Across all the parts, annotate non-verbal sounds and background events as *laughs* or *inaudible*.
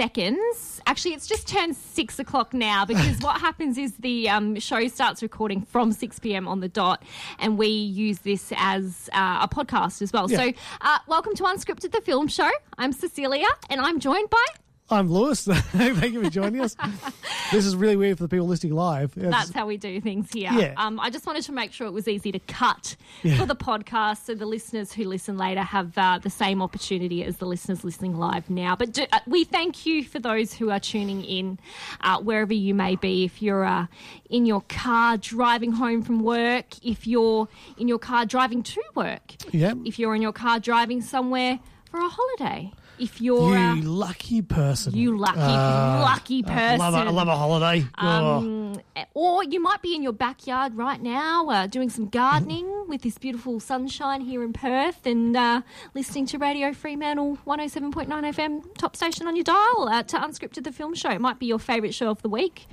seconds. Actually, it's just turned six o'clock now because *laughs* what happens is the um, show starts recording from 6 p.m. on the dot, and we use this as uh, a podcast as well. Yeah. So, uh, welcome to Unscripted, the film show. I'm Cecilia, and I'm joined by I'm Lewis. *laughs* Thank you for joining us. *laughs* this is really weird for the people listening live. It's, That's how we do things here. Yeah. Um, I just wanted to make sure it was easy to cut yeah. for the podcast so the listeners who listen later have uh, the same opportunity as the listeners listening live now. But do, uh, we thank you for those who are tuning in uh, wherever you may be. If you're uh, in your car driving home from work, if you're in your car driving to work, yeah. if you're in your car driving somewhere for a holiday if you're you uh, lucky person, you lucky uh, lucky person. I love, a, I love a holiday. Um, oh. Or you might be in your backyard right now, uh, doing some gardening with this beautiful sunshine here in Perth, and uh, listening to Radio Fremantle 107.9 FM top station on your dial uh, to Unscripted the Film Show. It might be your favourite show of the week,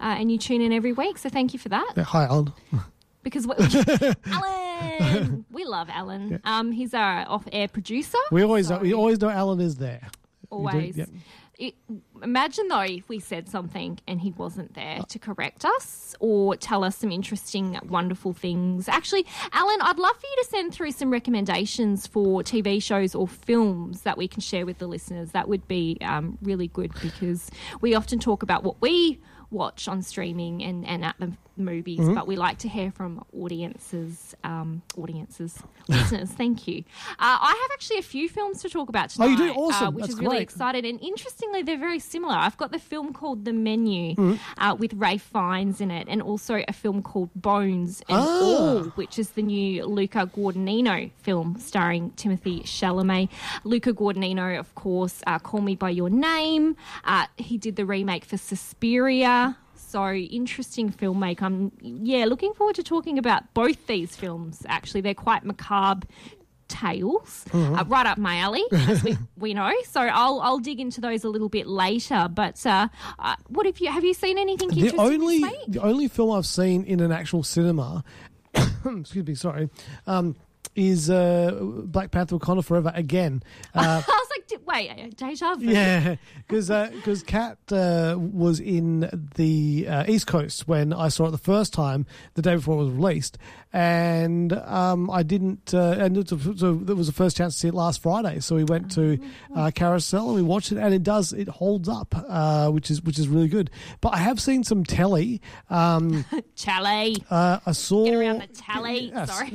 uh, and you tune in every week. So thank you for that. Yeah, hi, Alan. *laughs* because we, *laughs* Alan, we love Alan. Yeah. Um, he's our off-air producer. We always know, we always know Alan is there. Always. Yep. It, imagine though if we said something and he wasn't there to correct us or tell us some interesting, wonderful things. Actually, Alan, I'd love for you to send through some recommendations for TV shows or films that we can share with the listeners. That would be um, really good because we often talk about what we watch on streaming and, and at the movies, mm-hmm. but we like to hear from audiences, um, audiences, listeners. *laughs* Thank you. Uh, I have actually a few films to talk about tonight. Oh, you do? Awesome. Uh, which That's is great. really excited. And interestingly, they're very similar. I've got the film called The Menu mm-hmm. uh, with Ralph Fiennes in it, and also a film called Bones and ah. All, which is the new Luca Guadagnino film starring Timothée Chalamet. Luca Guadagnino, of course, uh, Call Me By Your Name. Uh, he did the remake for Suspiria so interesting filmmaker. I'm yeah looking forward to talking about both these films. Actually, they're quite macabre tales, mm-hmm. uh, right up my alley, as we, *laughs* we know. So I'll I'll dig into those a little bit later. But uh, uh, what have you have you seen anything the interesting? Only the only film I've seen in an actual cinema. *coughs* excuse me, sorry. Um, is uh, Black Panther Wakanda Forever again. *laughs* Uh, I was like, wait, deja vu. Yeah, *laughs* because because uh, Kat uh, was in the uh, East Coast when I saw it the first time, the day before it was released, and um, I didn't. Uh, and it was, so it was the first chance to see it last Friday, so we went to uh, Carousel and we watched it, and it does it holds up, uh, which is which is really good. But I have seen some telly. Um. *laughs* Uh, I saw Get around the tally. Yes, Sorry.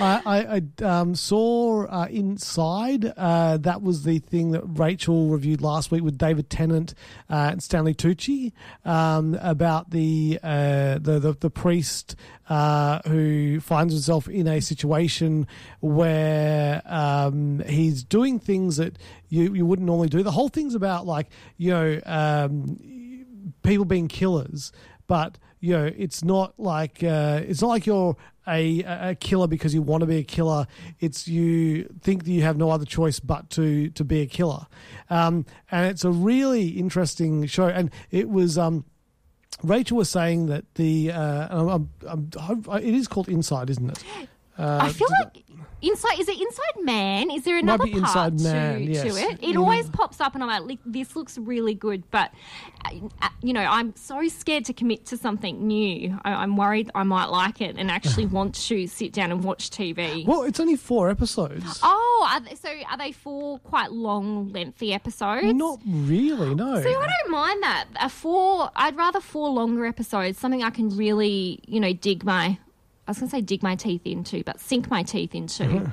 I, I, um, saw uh, Inside. Uh, that was the thing that Rachel reviewed last week with David Tennant and Stanley Tucci um, about the, the the the priest uh, who finds himself in a situation where um, he's doing things that you, you wouldn't normally do. The whole thing's about like you know um, people being killers, but you know it's not like uh, it's not like you're a, a killer because you want to be a killer. It's you think that you have no other choice but to to be a killer, um, and it's a really interesting show. And it was um, Rachel was saying that the uh, I'm, I'm, it is called Inside, isn't it? Uh, I feel like inside is it Inside Man? Is there another part Inside Man, to, yes. to it? It always pops up, and I'm like, this looks really good, but uh, uh, you know, I'm so scared to commit to something new. I, I'm worried I might like it and actually *laughs* want to sit down and watch TV. well, it's only four episodes. Oh, are they, so are they four quite long, lengthy episodes? Not really, no. See, I don't mind that. A four, I'd rather four longer episodes, something I can really, you know, dig my, I was going to say dig my teeth into, but sink my teeth into, Uh-huh.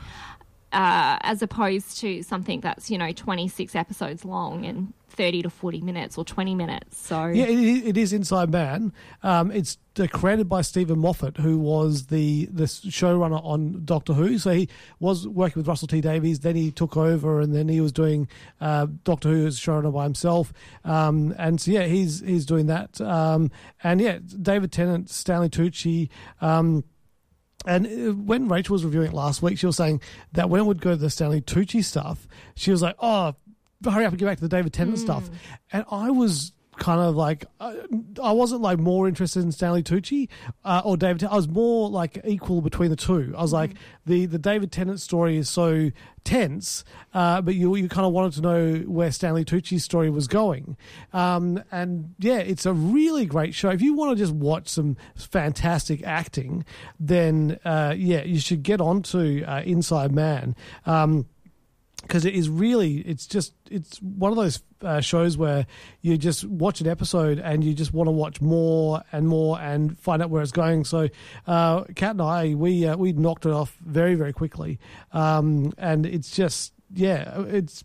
uh, as opposed to something that's, you know, 26 episodes long and 30 to 40 minutes or 20 minutes. So, Yeah, it, is- it is Inside Man. Um, it's created by Steven Moffat, who was the the showrunner on Doctor Who. So he was working with Russell T Davies. Then he took over, and then he was doing uh, Doctor Who as showrunner by himself. Um, and so yeah, he's he's doing that. Um, and yeah, David Tennant, Stanley Tucci. And uh, when Rachel was reviewing it last week, she was saying that when it would go to the Stanley Tucci stuff, she was like, "Oh, hurry up and get back to the David Tennant stuff." And I was kind of like, uh, I wasn't like more interested in Stanley Tucci uh, or David. Tennant. I was more like equal between the two. I was like, the the David Tennant story is so tense, uh, but you you kind of wanted to know where Stanley Tucci's story was going. Um, and yeah, it's a really great show. If you want to just watch some fantastic acting, then uh, yeah, you should get on to uh, Inside Man. Um, because it is really it's just it's one of those uh, shows where you just watch an episode and you just want to watch more and more and find out where it's going. So uh kat and i we uh, we knocked it off very very quickly. Um and it's just yeah it's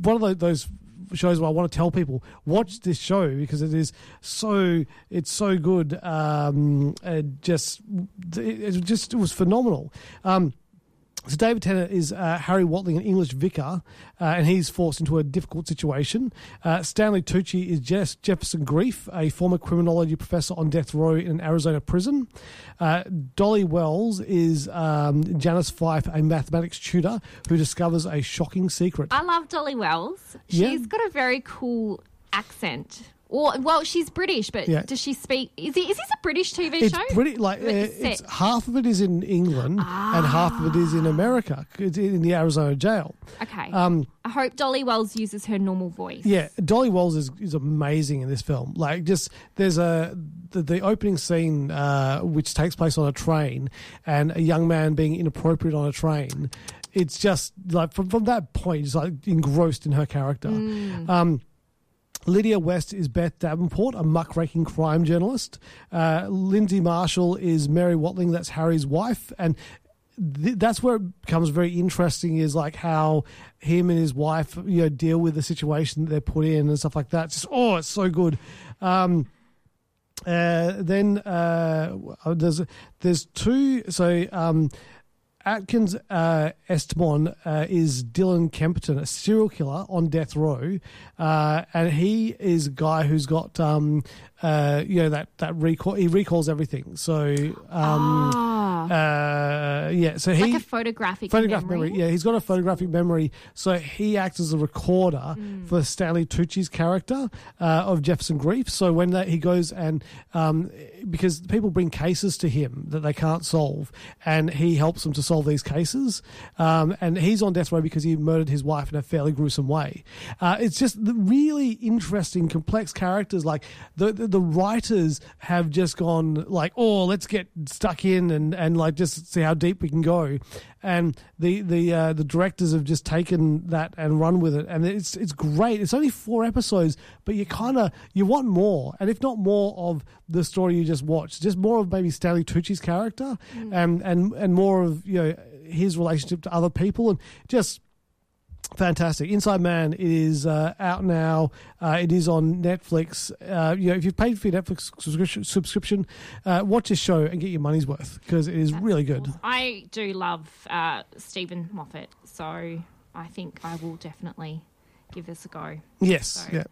one of tho- those shows where I want to tell people watch this show because it is so it's so good. Um it just it, it just it was phenomenal. Um so David Tennant is uh, Harry Watling, an English vicar, uh, and he's forced into a difficult situation. Uh, Stanley Tucci is Jess Jefferson Grieff, a former criminology professor on death row in an Arizona prison. Uh, Dolly Wells is um, Janice Fife, a mathematics tutor who discovers a shocking secret. I love Dolly Wells. She's Yeah. got a very cool accent. Or well, she's British, but Yeah. does she speak? Is, it, is this a British TV it's show? pretty like uh, It's it's set. half of it is in England and half of it is in America. It's in the Arizona jail. Okay. Um, I hope Dolly Wells uses her normal voice. Yeah, Dolly Wells is, is amazing in this film. Like, just there's a the, the opening scene uh, which takes place on a train, and a young man being inappropriate on a train. It's just like from from that point, it's like engrossed in her character. Um, Lydia West is Beth Davenport, a muckraking crime journalist. Uh, Lyndsey Marshal is Mary Watling, that's Harry's wife, and th- that's where it becomes very interesting. Is like how him and his wife, you know, deal with the situation that they're put in and stuff like that. It's just oh, it's so good. Um, uh, then uh, there's there's two. So um, Atkins uh, Estimond uh, is Dylan Kempton, a serial killer on death row, uh, and he is a guy who's got um, uh, you know that that recall. He recalls everything. So um, uh, yeah, so he like a photographic, photographic memory. memory. Yeah, he's got a photographic memory. So he acts as a recorder Mm. for Stanley Tucci's character uh, of Jefferson Grieff. So when that, he goes and um, because people bring cases to him that they can't solve, and he helps them to solve these cases. Um, and he's on death row because he murdered his wife in a fairly gruesome way. Uh, it's just the really interesting, complex characters. Like the, the the writers have just gone like, oh, let's get stuck in and and like just see how deep we can go. And the the uh, the directors have just taken that and run with it, and it's it's great. It's only four episodes, but you kind of you want more, and if not more of the story you just watched, just more of maybe Stanley Tucci's character, and and and more of you know his relationship to other people, and just fantastic. Inside Man is uh, out now. Uh, it is on Netflix. Uh, you know, if you've paid for your Netflix subscription, subscription uh, watch this show and get your money's worth because it is really good. I do love uh, Steven Moffat, so I think I will definitely give this a go. Yes, So- yeah.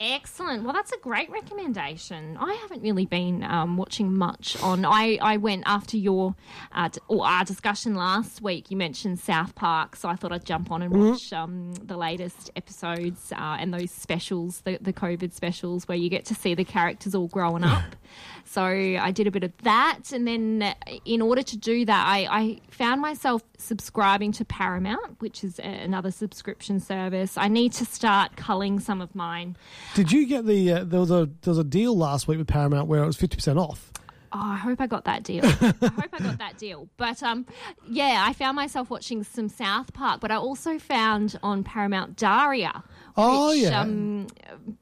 Excellent. Well, that's a great recommendation. I haven't really been um, watching much on. I, I went after your uh, d- or our discussion last week. You mentioned South Park, so I thought I'd jump on and Mhm. watch um, the latest episodes uh, and those specials, the, the COVID specials, where you get to see the characters all growing up. *laughs* So I did a bit of that. And then in order to do that, I, I found myself subscribing to Paramount, which is a, another subscription service. I need to start culling some of mine. Did you get the uh, there was a there was a deal last week with Paramount where it was fifty percent off? Oh, I hope I got that deal. I hope I got that deal. But um, yeah, I found myself watching some South Park, but I also found on Paramount Daria. Oh, which, yeah. Um,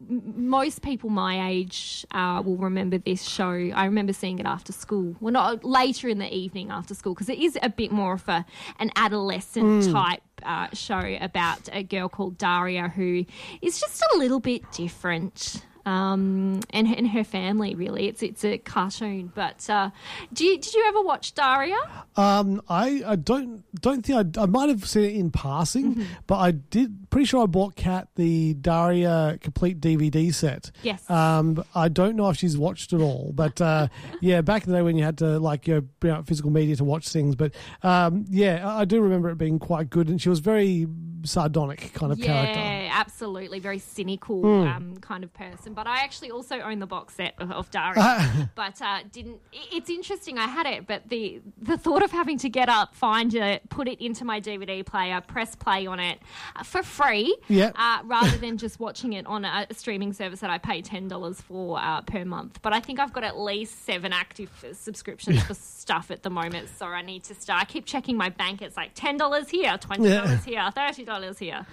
most people my age uh, will remember this show. I remember seeing it after school. Well, not later in the evening after school, because it is a bit more of a an adolescent Mm. type uh, show about a girl called Daria who is just a little bit different. Um, and, and her family really. It's it's a cartoon. But uh, do you, did you ever watch Daria? Um, I, I don't don't think I, I might have seen it in passing, Mm-hmm. but I did. Pretty sure I bought Kat the Daria complete DVD set. Yes. Um, I don't know if she's watched it all, but uh, *laughs* yeah, back in the day when you had to like you know bring out physical media to watch things, but um, yeah, I I do remember it being quite good, and she was very sardonic kind of yeah, character. Absolutely. Very cynical Mm. um, kind of person. But I actually also own the box set of, of Daria. *laughs* but uh, didn't. It's interesting. I had it, but the the thought of having to get up, find it, put it into my DVD player, press play on it uh, for free, Yeah. uh, rather than just watching it on a, streaming service that I pay ten dollars for uh, per month. But I think I've got at least seven active subscriptions for *laughs* stuff at the moment, so I need to start. I keep checking my bank. It's like ten dollars here, twenty dollars here, thirty dollars here.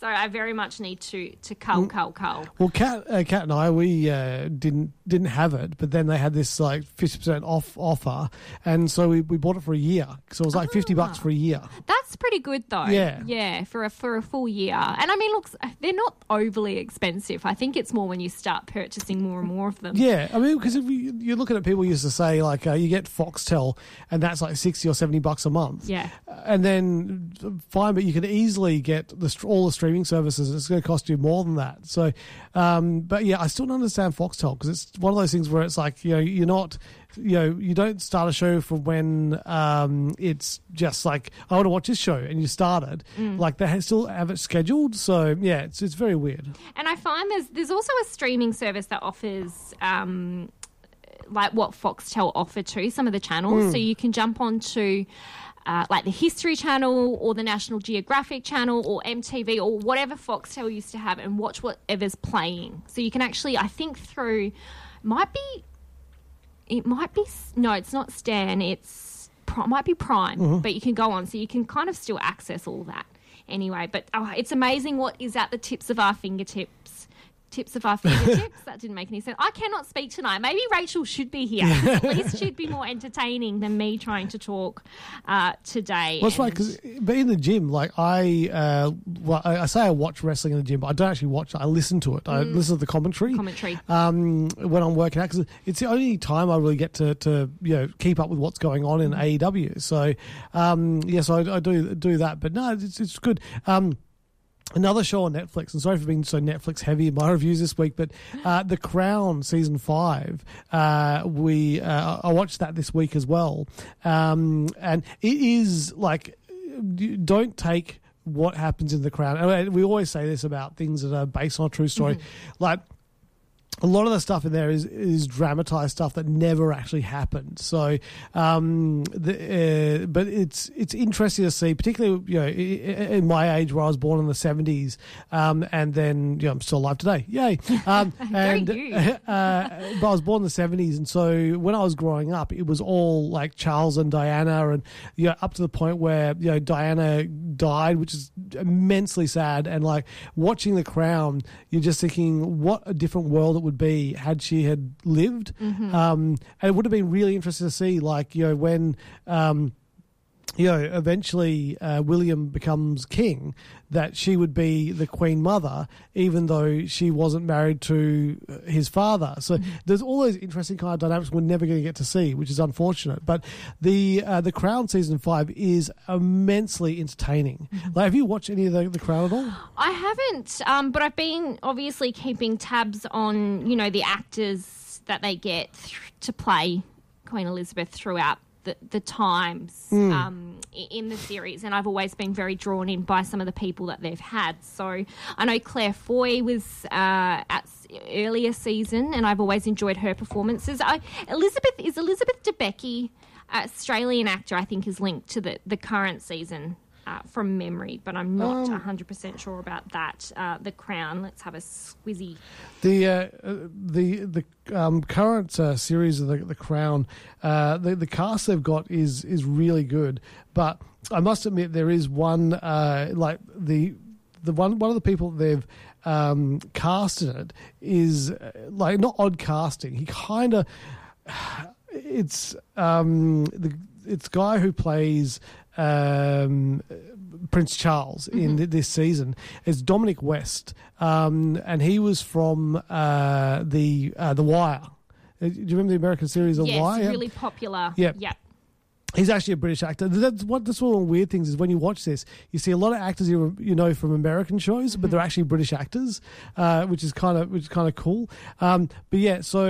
So I very much need to to cull, cull, cull. Well, Cat uh, Kat and I, we uh, didn't didn't have it, but then they had this like fifty percent off offer, and so we, we bought it for a year. So it was like fifty bucks for a year. That's pretty good though. Yeah. yeah, for a for a full year. And I mean, look, they're not overly expensive. I think it's more when you start purchasing more and more of them. Yeah, I mean, because if you, you're looking at people used to say like uh, you get Foxtel, and that's like sixty or seventy bucks a month. Yeah. and then fine, but you could easily get the all the streaming services. It's going to cost you more than that. So, um, but yeah, I still don't understand Foxtel because it's one of those things where it's like you know you're not. You know, you don't start a show from when um, it's just like I want to watch this show, and you started. Mm. Like they still have it scheduled, so yeah, it's it's very weird. And I find there's there's also a streaming service that offers um, like what Foxtel offer to some of the channels. Mm. So you can jump onto uh, like the History Channel or the National Geographic Channel or MTV or whatever Foxtel used to have and watch whatever's playing. So you can actually, I think, through might be it might be no, it's not Stan. It's might be Prime, Mhm. but you can go on, so you can kind of still access all that anyway. But oh, it's amazing what is at the tips of our fingertips. Tips of our fingertips. that didn't make any sense. I cannot speak tonight. Maybe Rachel should be here. At least she'd be more entertaining than me trying to talk uh, today. Well, that's right. And- Because, but in the gym, like I, uh, well, I, I say I watch wrestling in the gym, but I don't actually watch it. I listen to it. I Mm. listen to the commentary. Commentary. Um, when I'm working out, because it's the only time I really get to, to you know keep up with what's going on in AEW. So, um, yes, I, I do do that. But no, it's it's good. Um, Another show on Netflix, and sorry for being so Netflix heavy in my *laughs* reviews this week, but uh, The Crown season five, uh, we uh, I watched that this week as well, um, and it is like don't take what happens in The Crown. And we always say this about things that are based on a true story, like a lot of the stuff in there is is dramatized stuff that never actually happened. So, um, the, uh, but it's it's interesting to see, particularly you know, in my age where I was born in the seventies, um, and then you know, I'm still alive today, yay! Um, *laughs* and *laughs* uh, but I was born in the seventies, and so when I was growing up, it was all like Charles and Diana, and you know, up to the point where you know Diana died, which is immensely sad. And like watching The Crown, you're just thinking, what a different world it would be had she had lived. Mhm. Um, and it would have been really interesting to see, like you know, when. Um, you know, eventually uh, William becomes king, that she would be the queen mother, even though she wasn't married to uh, his father. So there's all those interesting kind of dynamics we're never going to get to see, which is unfortunate. But the uh, the Crown season five is immensely entertaining. Like, have you watched any of the, the Crown at all? I haven't, um, but I've been obviously keeping tabs on you know the actors that they get th- to play Queen Elizabeth throughout the, the times Mm. um, in the series, and I've always been very drawn in by some of the people that they've had. So I know Claire Foy was uh, at earlier season, and I've always enjoyed her performances. I, Elizabeth is Elizabeth Debicki, Australian actor, I think, is linked to the the current season. Uh, from memory, but I'm not Um, 100% sure about that. Uh, the Crown, let's have a squizzy. The uh, uh, the the um, current uh, series of the, the Crown, uh, the the cast they've got is is really good. But I must admit there is one uh, like the the one one of the people they've um, cast in it is like not odd casting. He kind of *sighs* it's um, the it's guy who plays um, Prince Charles in th- this season is Dominic West, um, and he was from uh, the uh, the Wire. Uh, Do you remember the American series of yes, Wire? Yeah. really popular. Yeah. Yep. He's actually a British actor. That's what. That's one of the weird things is when you watch this, you see a lot of actors you you know from American shows, but they're actually British actors, uh, which is kind of which is kind of cool. Um, but yeah, so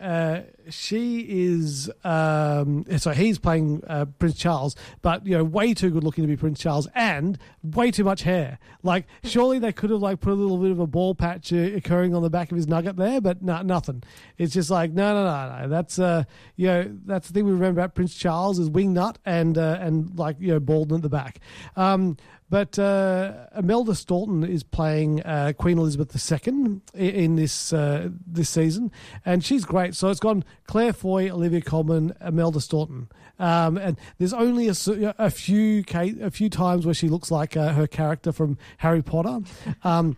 uh, she is. Um, so he's playing uh, Prince Charles, but you know, way too good looking to be Prince Charles, and way too much hair. Like, surely they could have like put a little bit of a ball patch uh, occurring on the back of his nugget there, but no, nothing. It's just like no, no, no, no. That's uh, you know, that's the thing we remember about Prince Charles is wing nut and uh, and like you know, bald at the back. Um, but uh, Imelda Staunton is playing uh, Queen Elizabeth II in this uh, this season, and she's great. So it's gone Claire Foy, Olivia Colman, Imelda Staunton, um, and there's only a, a few a few times where she looks like uh, her character from Harry Potter. Um,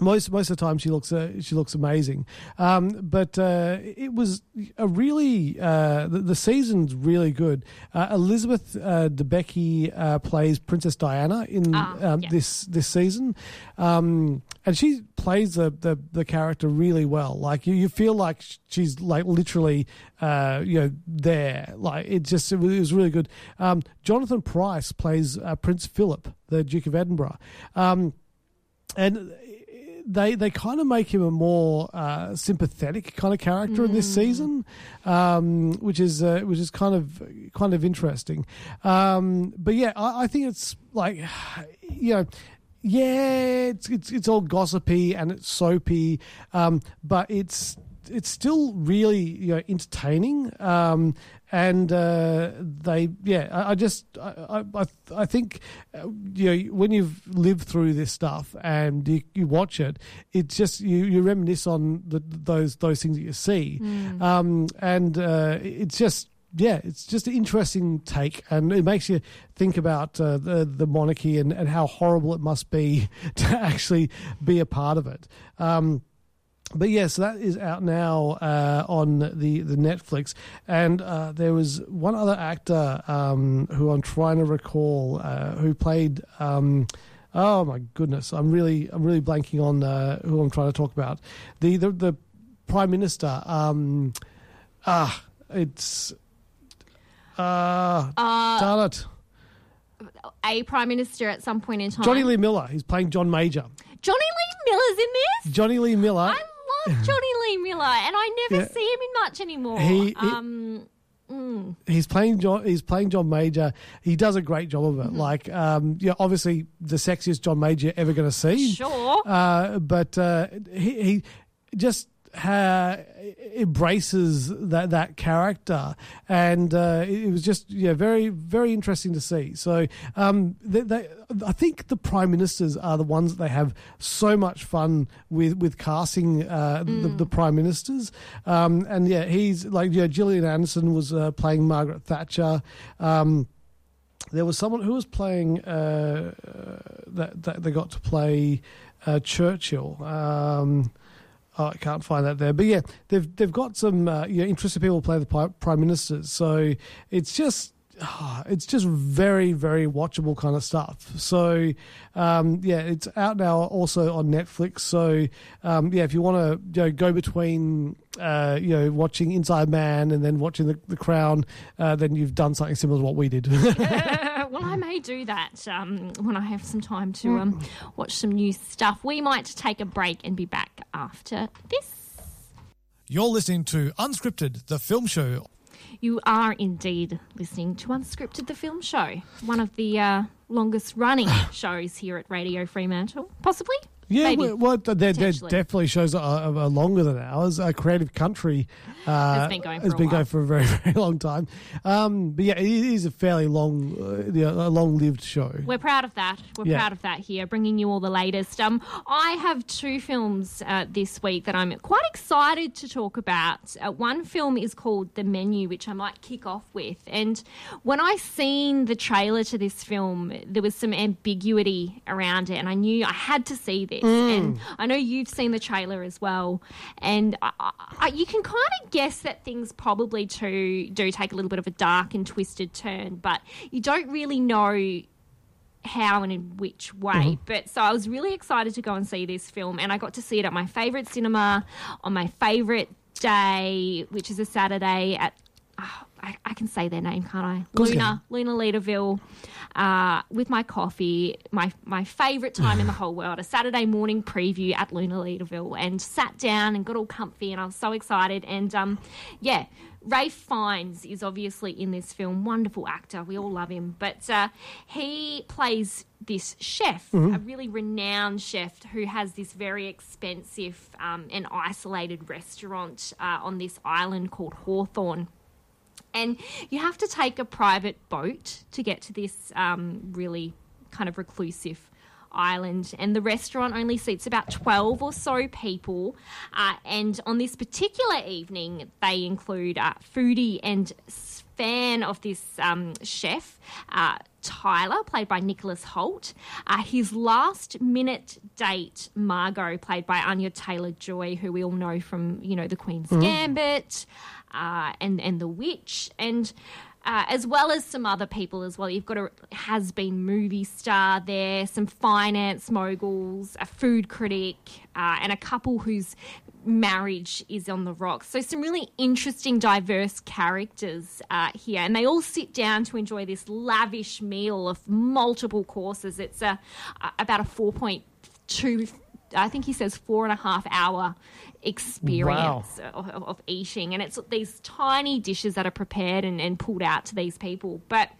most most of the time she looks uh, she looks amazing. Um, but uh, it was a really uh, the, the season's really good. Uh, Elizabeth uh, Debicki uh, plays Princess Diana in Ah, um, yeah. this this season. Um, and she plays the, the, the character really well. Like you, you feel like she's like literally uh, you know there. Like it just it was, it was really good. Um, Jonathan Pryce plays uh, Prince Philip the Duke of Edinburgh. Um, and they they kind of make him a more uh, sympathetic kind of character in this season, um, which is uh, which is kind of kind of interesting. Um, but yeah, I, I think it's like *sighs* you know. Yeah, it's, it's it's all gossipy and it's soapy, um, but it's it's still really you know entertaining. Um, and uh, they yeah, I, I just I I, I think uh, you know when you've lived through this stuff and you, you watch it, it's just you, you reminisce on the, those those things that you see, um, and uh, it's just yeah, it's just an interesting take, and it makes you think about uh, the the monarchy and, and how horrible it must be *laughs* to actually be a part of it. Um, but yes, that is out now uh, on the, the Netflix. And uh, there was one other actor um, who I'm trying to recall uh, who played. Um, oh my goodness, I'm really I'm really blanking on uh, who I'm trying to talk about. The the, the prime minister. Um, ah, it's. Uh, darn it. A prime minister at some point in time. Jonny Lee Miller. He's playing John Major. Jonny Lee Miller's in this. Jonny Lee Miller. I love Jonny Lee Miller, and I never Yeah. see him in much anymore. He- he- um, mm. he's playing John. He's playing John Major. He does a great job of Mm-hmm. it. Like, um, yeah, obviously the sexiest John Major you're ever going to see. Sure. Uh, but uh, he, he just ha- embraces that that character, and uh, it was just yeah, very very interesting to see. So, um, they, they, I think the prime ministers are the ones that they have so much fun with with casting uh, the, the prime ministers. Um, and yeah, he's like yeah, Gillian Anderson was uh, playing Margaret Thatcher. Um, there was someone who was playing uh, that, that they got to play uh, Churchill. Um, oh, I can't find that there, but yeah, they've they've got some uh, you know, interesting people play the prime ministers. So it's just. ah, It's just very, very watchable kind of stuff. So, um, yeah, it's out now also on Netflix. So, um, yeah, if you want to you know, go between, uh, you know, watching Inside Man and then watching The, the Crown, uh, then you've done something similar to what we did. *laughs* *laughs* well, I may do that um, when I have some time to um, watch some new stuff. We might take a break and be back after this. You're listening to Unscripted, the film show. You are indeed listening to Unscripted, the film show, one of the uh, longest running *laughs* shows here at Radio Fremantle, possibly. Yeah, Maybe, well, that, there definitely shows are, are longer than ours. A creative country uh, Has been going for has a been going for a very *laughs* very long time. Um, but yeah, it is a fairly long, uh, you know, a long lived show. We're proud of that. We're Yeah. proud of that here, bringing you all the latest. Um, I have two films uh, this week that I'm quite excited to talk about. Uh, one film is called The Menu, which I might kick off with. And when I seen the trailer to this film, there was some ambiguity around it, and I knew I had to see this. Mm. And I know you've seen the trailer as well, and I, I, you can kind of guess that things probably too do take a little bit of a dark and twisted turn, but you don't really know how and in which way. Mm-hmm. But so I was really excited to go and see this film, and I got to see it at my favourite cinema on my favourite day, which is a Saturday at. I, I can say their name, can't I? Luna, Luna Leederville, uh, with my coffee, my my favourite time in the *sighs* whole world, a Saturday morning preview at Luna Leederville, and sat down and got all comfy, and I was so excited. And um, yeah, Ralph Fiennes is obviously in this film, wonderful actor, we all love him, but uh, he plays this chef, a really renowned chef who has this very expensive um, and isolated restaurant uh, on this island called Hawthorn and you have to take a private boat to get to this um, really kind of reclusive island. And the restaurant only seats about 12 or so people. Uh, and on this particular evening they include uh, foodie and fan of this um, chef uh, Tyler, played by Nicholas Hoult. Uh, his last minute date, Margot, played by Anya Taylor Joy, who we all know from, you know, The Queen's Gambit uh, and, and The Witch. And uh, as well as some other people as well. You've got a has been movie star there, some finance moguls, a food critic, uh, and a couple whose marriage is on the rocks. So some really interesting, diverse characters uh, here, and they all sit down to enjoy this lavish meal of multiple courses. It's a, about a four point two. I think he says four and a half hour experience of, of, of eating, and it's these tiny dishes that are prepared and, and pulled out to these people. But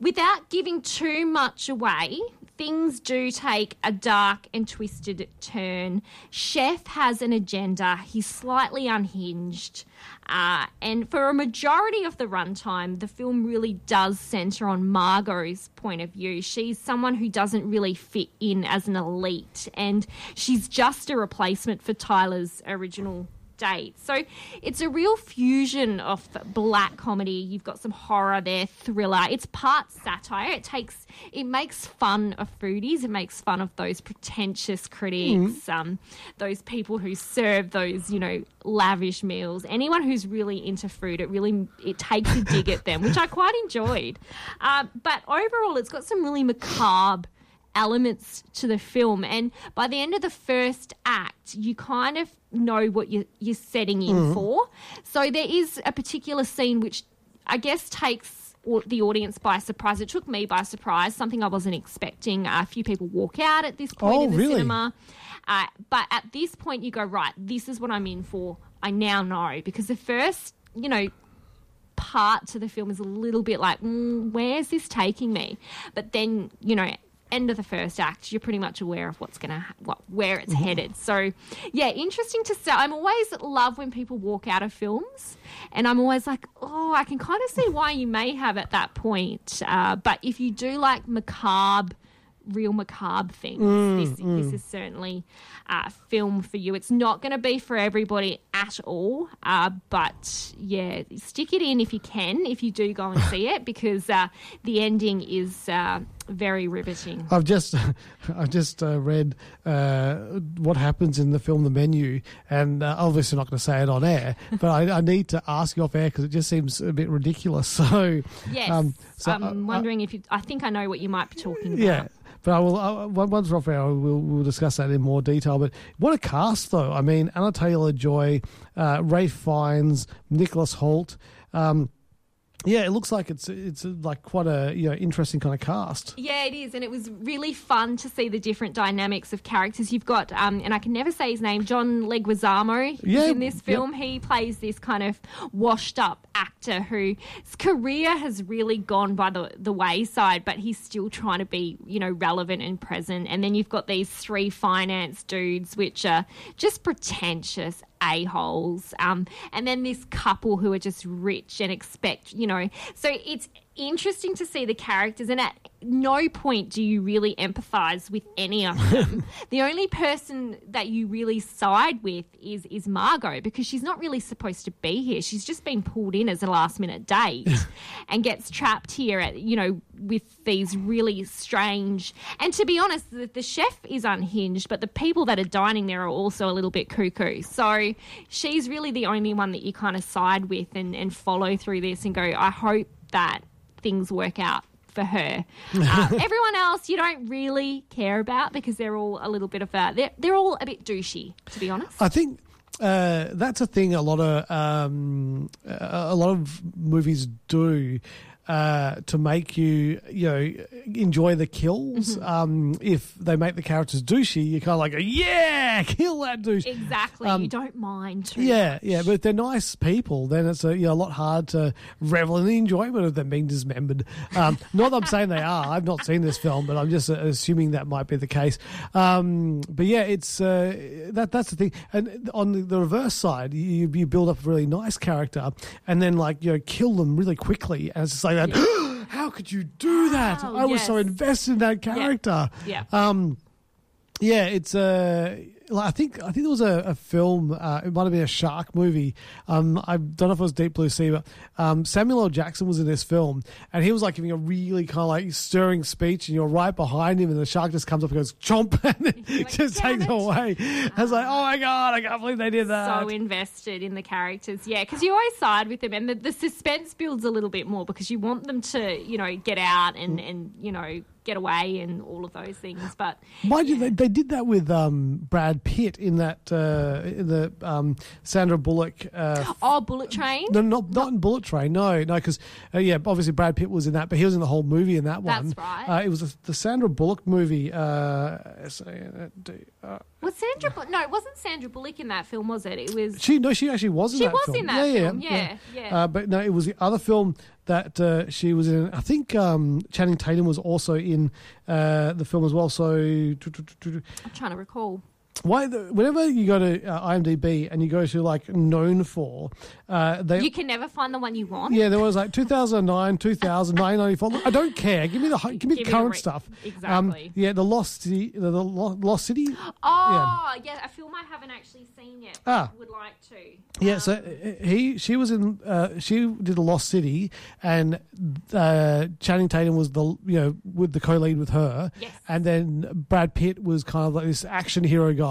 without giving too much away, things do take a dark and twisted turn. Chef has an agenda, he's slightly unhinged. Uh, and for a majority of the runtime, the film really does centre on Margot's point of view. She's someone who doesn't really fit in as an elite, and she's just a replacement for Tyler's original date. So it's a real fusion of black comedy. You've got some horror there, thriller. It's part satire. It takes it makes fun of foodies. It makes fun of those pretentious critics, um, those people who serve those you know lavish meals. Anyone who's really into food, it really it takes a dig at them, which I quite enjoyed. Um, *laughs* but overall, it's got some really macabre elements to the film. And by the end of the first act you kind of know what you're, you're setting in for. So there is a particular scene which i guess takes the audience by surprise. It took me by surprise something i wasn't expecting. A few people walk out at this point Oh, in the really? cinema. Uh, but at this point you go right this is what i'm in for. I now know. Because the first you know part to the film is a little bit like, mm, where's this taking me? But then, you know, end of the first act, you're pretty much aware of what's going to, what, where it's headed. So, yeah, interesting to say. I'm always love when people walk out of films, and I'm always like, oh, I can kind of see why you may have at that point. Uh, but if you do like macabre, real macabre things, this, this is certainly a film for you. It's not going to be for everybody at all, uh, but yeah, stick it in if you can, if you do go and see *laughs* it, because uh, the ending is uh, very riveting. I've just, *laughs* I've just uh, read uh, what happens in the film The Menu, and uh, obviously not going to say it on air, *laughs* but I, I need to ask you off air because it just seems a bit ridiculous. *laughs* So, Yes, um, so I'm I- I- wondering if you. I think I know what you might be talking about. yeah. But I will. I, once we're off air, we'll, we'll discuss that in more detail. But what a cast, though! I mean, Anya Taylor Joy, uh, Ralph Fiennes, Nicholas Hoult. Um, Yeah, it looks like it's it's like quite a you know interesting kind of cast. Yeah, it is, and it was really fun to see the different dynamics of characters. You've got, um, and I can never say his name, John Leguizamo. Yeah, in this yep. film. He plays this kind of washed-up actor whose career has really gone by the the wayside, but he's still trying to be, you know, relevant and present. And then you've got these three finance dudes, which are just pretentious a-holes. Um, and then this couple who are just rich and expect you know so it's interesting to see the characters and at no point do you really empathize with any of them. *laughs* The only person that you really side with is is margot because she's not really supposed to be here. She's just been pulled in as a last minute date *laughs* and gets trapped here at you know with these really strange and to be honest the, the chef is unhinged but the people that are dining there are also a little bit cuckoo. So she's really the only one that you kind of side with and, and follow through this and go i hope that things work out for her. *laughs* Uh, everyone else you don't really care about because they're all a little bit of a they're, they're all a bit douchey to be honest. I think uh, that's a thing a lot of um, a lot of movies do. Uh, to make you, you know, enjoy the kills. Mm-hmm. Um, if they make the characters douchey, you kind of like, yeah, *laughs* kill that douche. Exactly, Um, you don't mind too Yeah, much. yeah, but if they're nice people, then it's a, you know, a lot hard to revel in the enjoyment of them being dismembered. Um, not that I'm saying they are. I've not seen this film, but I'm just uh, assuming that might be the case. Um, but yeah, it's uh, that that's the thing. And on the, the reverse side, you you build up a really nice character, and then like you know kill them really quickly, and it's like that. *gasps* How could you do that? Wow, I was so invested in that character. Yeah. Um, yeah, it's uh, like, I think I think there was a, a film. Uh, it might have been a shark movie. Um, I don't know if it was Deep Blue Sea, but um, Samuel L. Jackson was in this film, and he was like giving a really kind of like stirring speech, and you're right behind him, and the shark just comes up and goes chomp, *laughs* and like, just takes it." away. I was like, oh my god, I can't believe they did that. so invested in the characters. Yeah, because you always side with them, and the, the suspense builds a little bit more because you want them to, you know, get out and and you know get away and all of those things. But Mind you, they, they did that with um, Brad Pitt in that uh, in the um, Sandra Bullock. Uh, oh, Bullet Train. No, not not in Bullet Train. No, no, because uh, yeah, obviously Brad Pitt was in that, but he was in the whole movie in that one. That's right. Uh, it was the, the Sandra Bullock movie. Uh, S A N D. Uh, Was Sandra? Bu- no, it wasn't Sandra Bullock in that film, was it? It was. she no, she actually was in She that was film. in that yeah, film, yeah, yeah. Uh, but no, it was the other film that uh, she was in. I think um, Channing Tatum was also in uh, the film as well. So I'm trying to recall. Why? The, whenever you go to uh, IMDb and you go to like known for, uh, they You can never find the one you want. Yeah, there was like 2009, 2000, 1994. I don't care. Give me the give me Give the current re- stuff. Exactly. Um, yeah, the Lost City, the, the Lo- Lost City. Oh, yeah. a film I haven't actually seen yet. Ah. would like to. Yeah, so uh, he she was in uh, she did the Lost City, and uh, Channing Tatum was the you know with the co-lead with her, Yes. and then Brad Pitt was kind of like this action hero guy,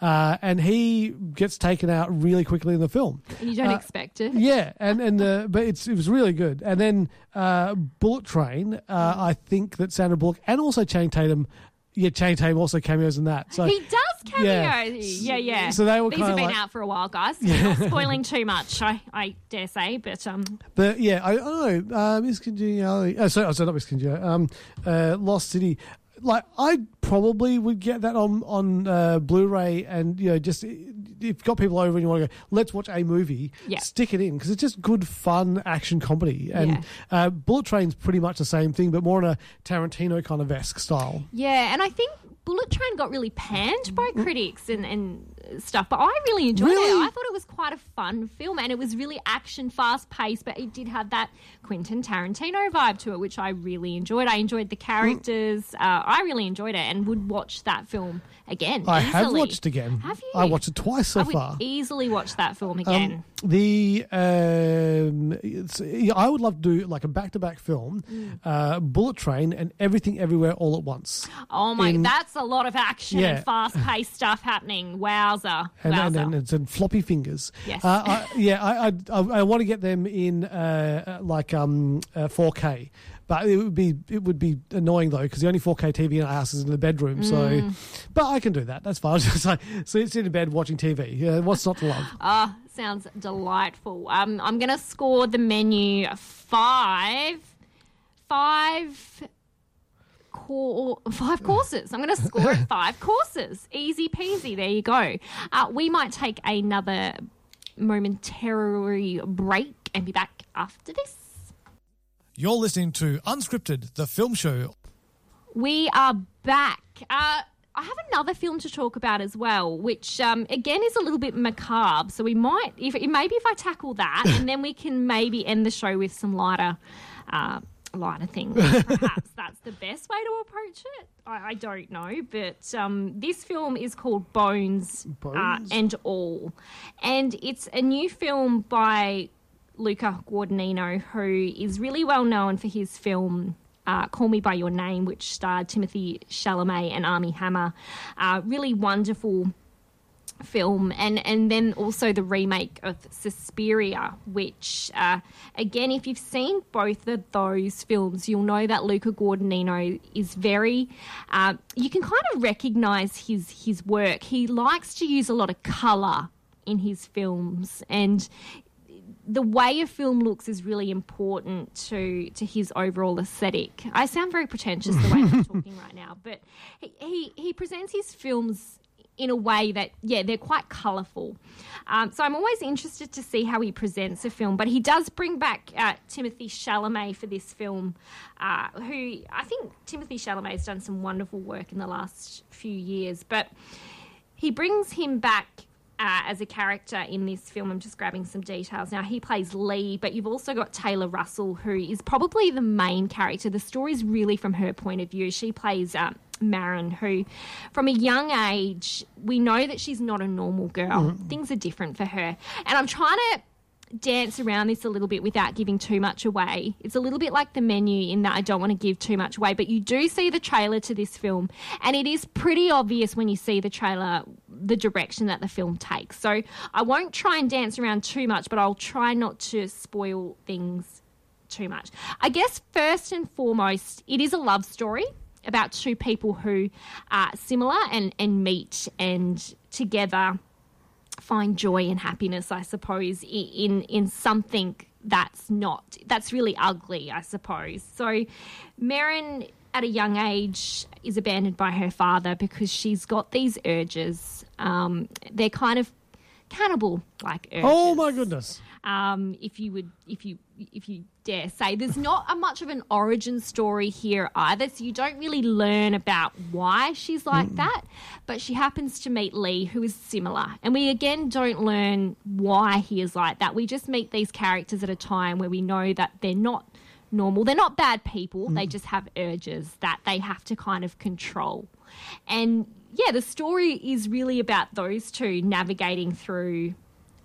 uh, and he gets taken out really quickly in the film. And you don't Uh, expect it. Yeah, and and uh, but it's it was really good. And then uh, Bullet Train, uh, Mm. I think that Sandra Bullock and also Channing Tatum. Yeah, Channing Tatum also cameos in that. So he does cameo. yeah. Yeah, yeah. So they were These have been like- out for a while, guys. *laughs* Not spoiling too much, I, I dare say. But um, But yeah, I, I don't know. Uh, Miss Congeniality. Uh, sorry, sorry, not Miss Congeniality. Um, uh, Lost City. Like I probably would get that on on uh, Blu-ray, and you know, just if you've got people over and you want to go, let's watch a movie. Yeah. Stick it in because it's just good, fun action comedy. And Yeah. uh, Bullet Train's pretty much the same thing, but more in a Tarantino kind of esque style. yeah, and I think Bullet Train got really panned by critics and, and stuff, but I really enjoyed Really? it. I thought it was quite a fun film, and it was really action, fast paced, but it did have that Quentin Tarantino vibe to it, which I really enjoyed. I enjoyed the characters. Uh, I really enjoyed it, and would watch that film again. I have easily. watched again. Have you? I watched it twice so I would far. easily watch that film again. Um, the um, I would love to do like a back-to-back film, Mm. uh, Bullet Train, and Everything Everywhere All at Once. Oh my, in- that's a lot of action Yeah. and fast paced stuff happening. Wow, Wowza. and, and, Wowza. and it's in floppy fingers. Yes. Uh, I, yeah, I, I, I, I want to get them in uh, uh, like um, uh, 4K. But it would be it would be annoying though because the only 4K TV in our house is in the bedroom. So, Mm. but I can do that. That's fine. *laughs* so, so it's in bed watching TV. Yeah, what's not to love? Ah, sounds delightful. Um, I'm going to score the menu five, five, cor- five courses. I'm going to score it *laughs* five courses. Easy peasy. There you go. Uh, we might take another momentary break and be back after this. You're listening to Unscripted, the film show. We are back. Uh, I have another film to talk about as well, which um, again is a little bit macabre. So we might, if maybe if I tackle that, *laughs* and then we can maybe end the show with some lighter, uh, lighter things. Perhaps *laughs* that's the best way to approach it. I, I don't know, but um, this film is called Bones, Uh, Bones? and All, and it's a new film by Luca Guadagnino, who is really well known for his film uh, Call Me By Your Name, which starred Timothée Chalamet and Armie Hammer. Uh, really wonderful film. And and then also the remake of Suspiria which uh, again if you've seen both of those films you'll know that Luca Guadagnino is very uh, you can kind of recognize his his work. He likes to use a lot of color in his films. And the way a film looks is really important to to his overall aesthetic. I sound very pretentious the way I'm *laughs* talking right now, but he, he he presents his films in a way that yeah they're quite colourful. Um, so I'm always interested to see how he presents a film. But he does bring back uh, Timothée Chalamet for this film, uh, who I think Timothée Chalamet has done some wonderful work in the last few years, but he brings him back uh, as a character in this film. I'm just grabbing some details now. He plays Lee, but you've also got Taylor Russell, who is probably the main character. The story's really from her point of view. She plays um, Maren, who, from a young age, we know that she's not a normal girl. Things are different for her. And I'm trying to dance around this a little bit without giving too much away. It's a little bit like the menu in that I don't want to give too much away, but you do see the trailer to this film, and it is pretty obvious when you see the trailer the direction that the film takes. So I won't try and dance around too much, but I'll try not to spoil things too much. I guess first and foremost, it is a love story about two people who are similar and, and meet and together find joy and happiness, I suppose, in in something that's not that's really ugly, I suppose. So, Maren at a young age is abandoned by her father because she's got these urges. Um, they're kind of cannibal like urges Oh my goodness. um, if you would, if you, if you dare say, there's not a much of an origin story here either. So you don't really learn about why she's like that. But she happens to meet Lee, who is similar, and we again don't learn why he is like that. We just meet these characters at a time where we know that they're not normal. They're not bad people. They just have urges that they have to kind of control. And yeah, the story is really about those two navigating through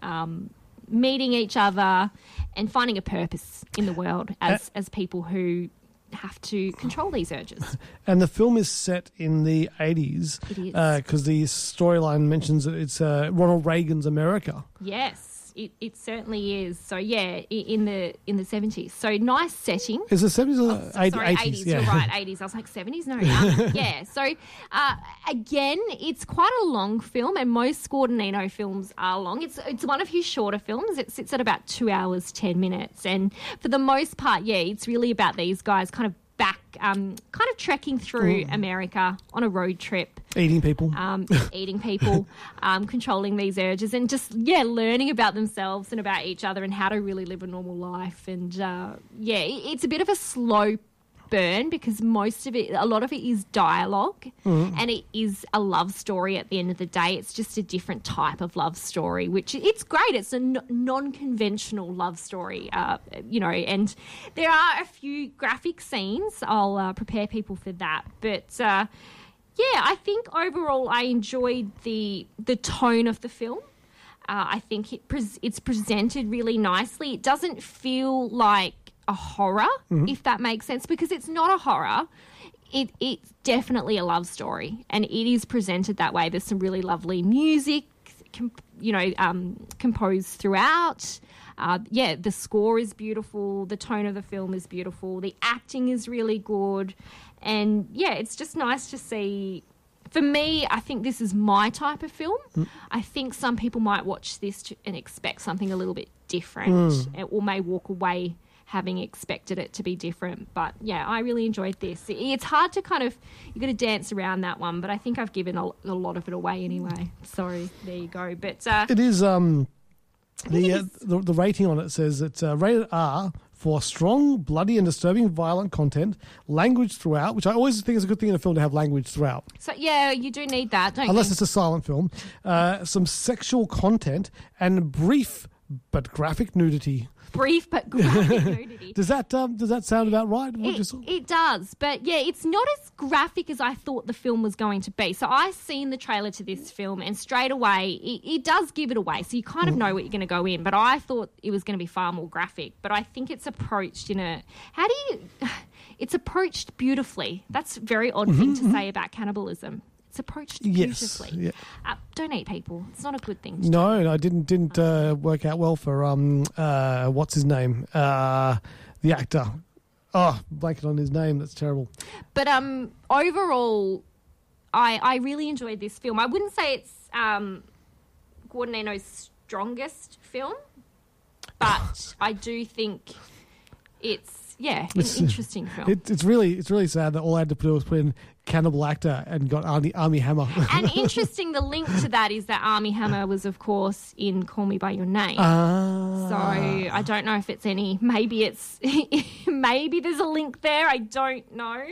um, meeting each other and finding a purpose in the world as, as people who have to control these urges. *laughs* And the film is set in the 80s. It is. Because the storyline mentions that it's uh, Ronald Reagan's America. Yes, it, it certainly is. So yeah, in the in the seventies. So nice setting. Is the 70s or Oh, sorry, 80s? 80s. Yeah. You're right, 80s. I was like 70s. No, um, *laughs* yeah. So uh, again, it's quite a long film, and most Guadagnino films are long. It's it's one of his shorter films. It sits at about two hours ten minutes, and for the most part, yeah, it's really about these guys kind of back, um, kind of trekking through Mm. America on a road trip Eating people. um, *laughs* eating people, um, controlling these urges, and just yeah, learning about themselves and about each other and how to really live a normal life. And uh, yeah, it- it's a bit of a slow burn because most of it, a lot of it is dialogue, Mhm. and it is a love story. At the end of the day, it's just a different type of love story, which it's great. It's a n- non-conventional love story, uh, you know, and there are a few graphic scenes. I'll uh, prepare people for that, but. Uh, yeah, I think overall I enjoyed the the tone of the film. Uh, I think it pres it's presented really nicely. It doesn't feel like a horror, Mhm. if that makes sense, because it's not a horror. It it's definitely a love story, and it is presented that way. There's some really lovely music. comp- you know, um, composed throughout. Uh, yeah, the score is beautiful. The tone of the film is beautiful. The acting is really good, and yeah, it's just nice to see. For me, I think this is my type of film. I think some people might watch this to, and expect something a little bit different, Mm. or may walk away having expected it to be different. But yeah, I really enjoyed this. It's hard to kind of you got to dance around that one, but I think I've given a, a lot of it away anyway. Sorry, there you go. But uh, It is um the, uh, the the rating on it says it's uh, rated R for strong, bloody, and disturbing violent content, language throughout, which I always think is a good thing in a film to have language throughout, so yeah, you do need that, don't unless you? it's a silent film. Uh, some sexual content and brief but graphic nudity. Brief but *laughs* graphic nudity. Does that um, does that sound about right? It, it does, but yeah, it's not as graphic as I thought the film was going to be. So I seen the trailer to this film, and straight away, it, it does give it away. So you kind of mm. know what you're going to go in. But I thought it was going to be far more graphic. But I think it's approached in a how do you? *sighs* It's approached beautifully. That's a very odd thing to mm-hmm, say mm-hmm. about cannibalism. It's approached Yes, beautifully. yeah. Uh, don't eat people. It's not a good thing. To No, no, I didn't didn't uh, work out well for um uh what's his name uh the actor. Oh, blanket on his name. That's terrible. But um, overall, I I really enjoyed this film. I wouldn't say it's um, Guadagnino's strongest film, but *sighs* I do think it's yeah, an It's- interesting film. It, it's really it's really sad that all I had to do was put in cannibal actor and got Armie, Armie Hammer. *laughs* and *laughs* interesting, the link to that is that Armie Hammer was, of course, in Call Me by Your Name. Ah. So I don't know if it's any. Maybe it's. *laughs* maybe there's a link there. I don't know.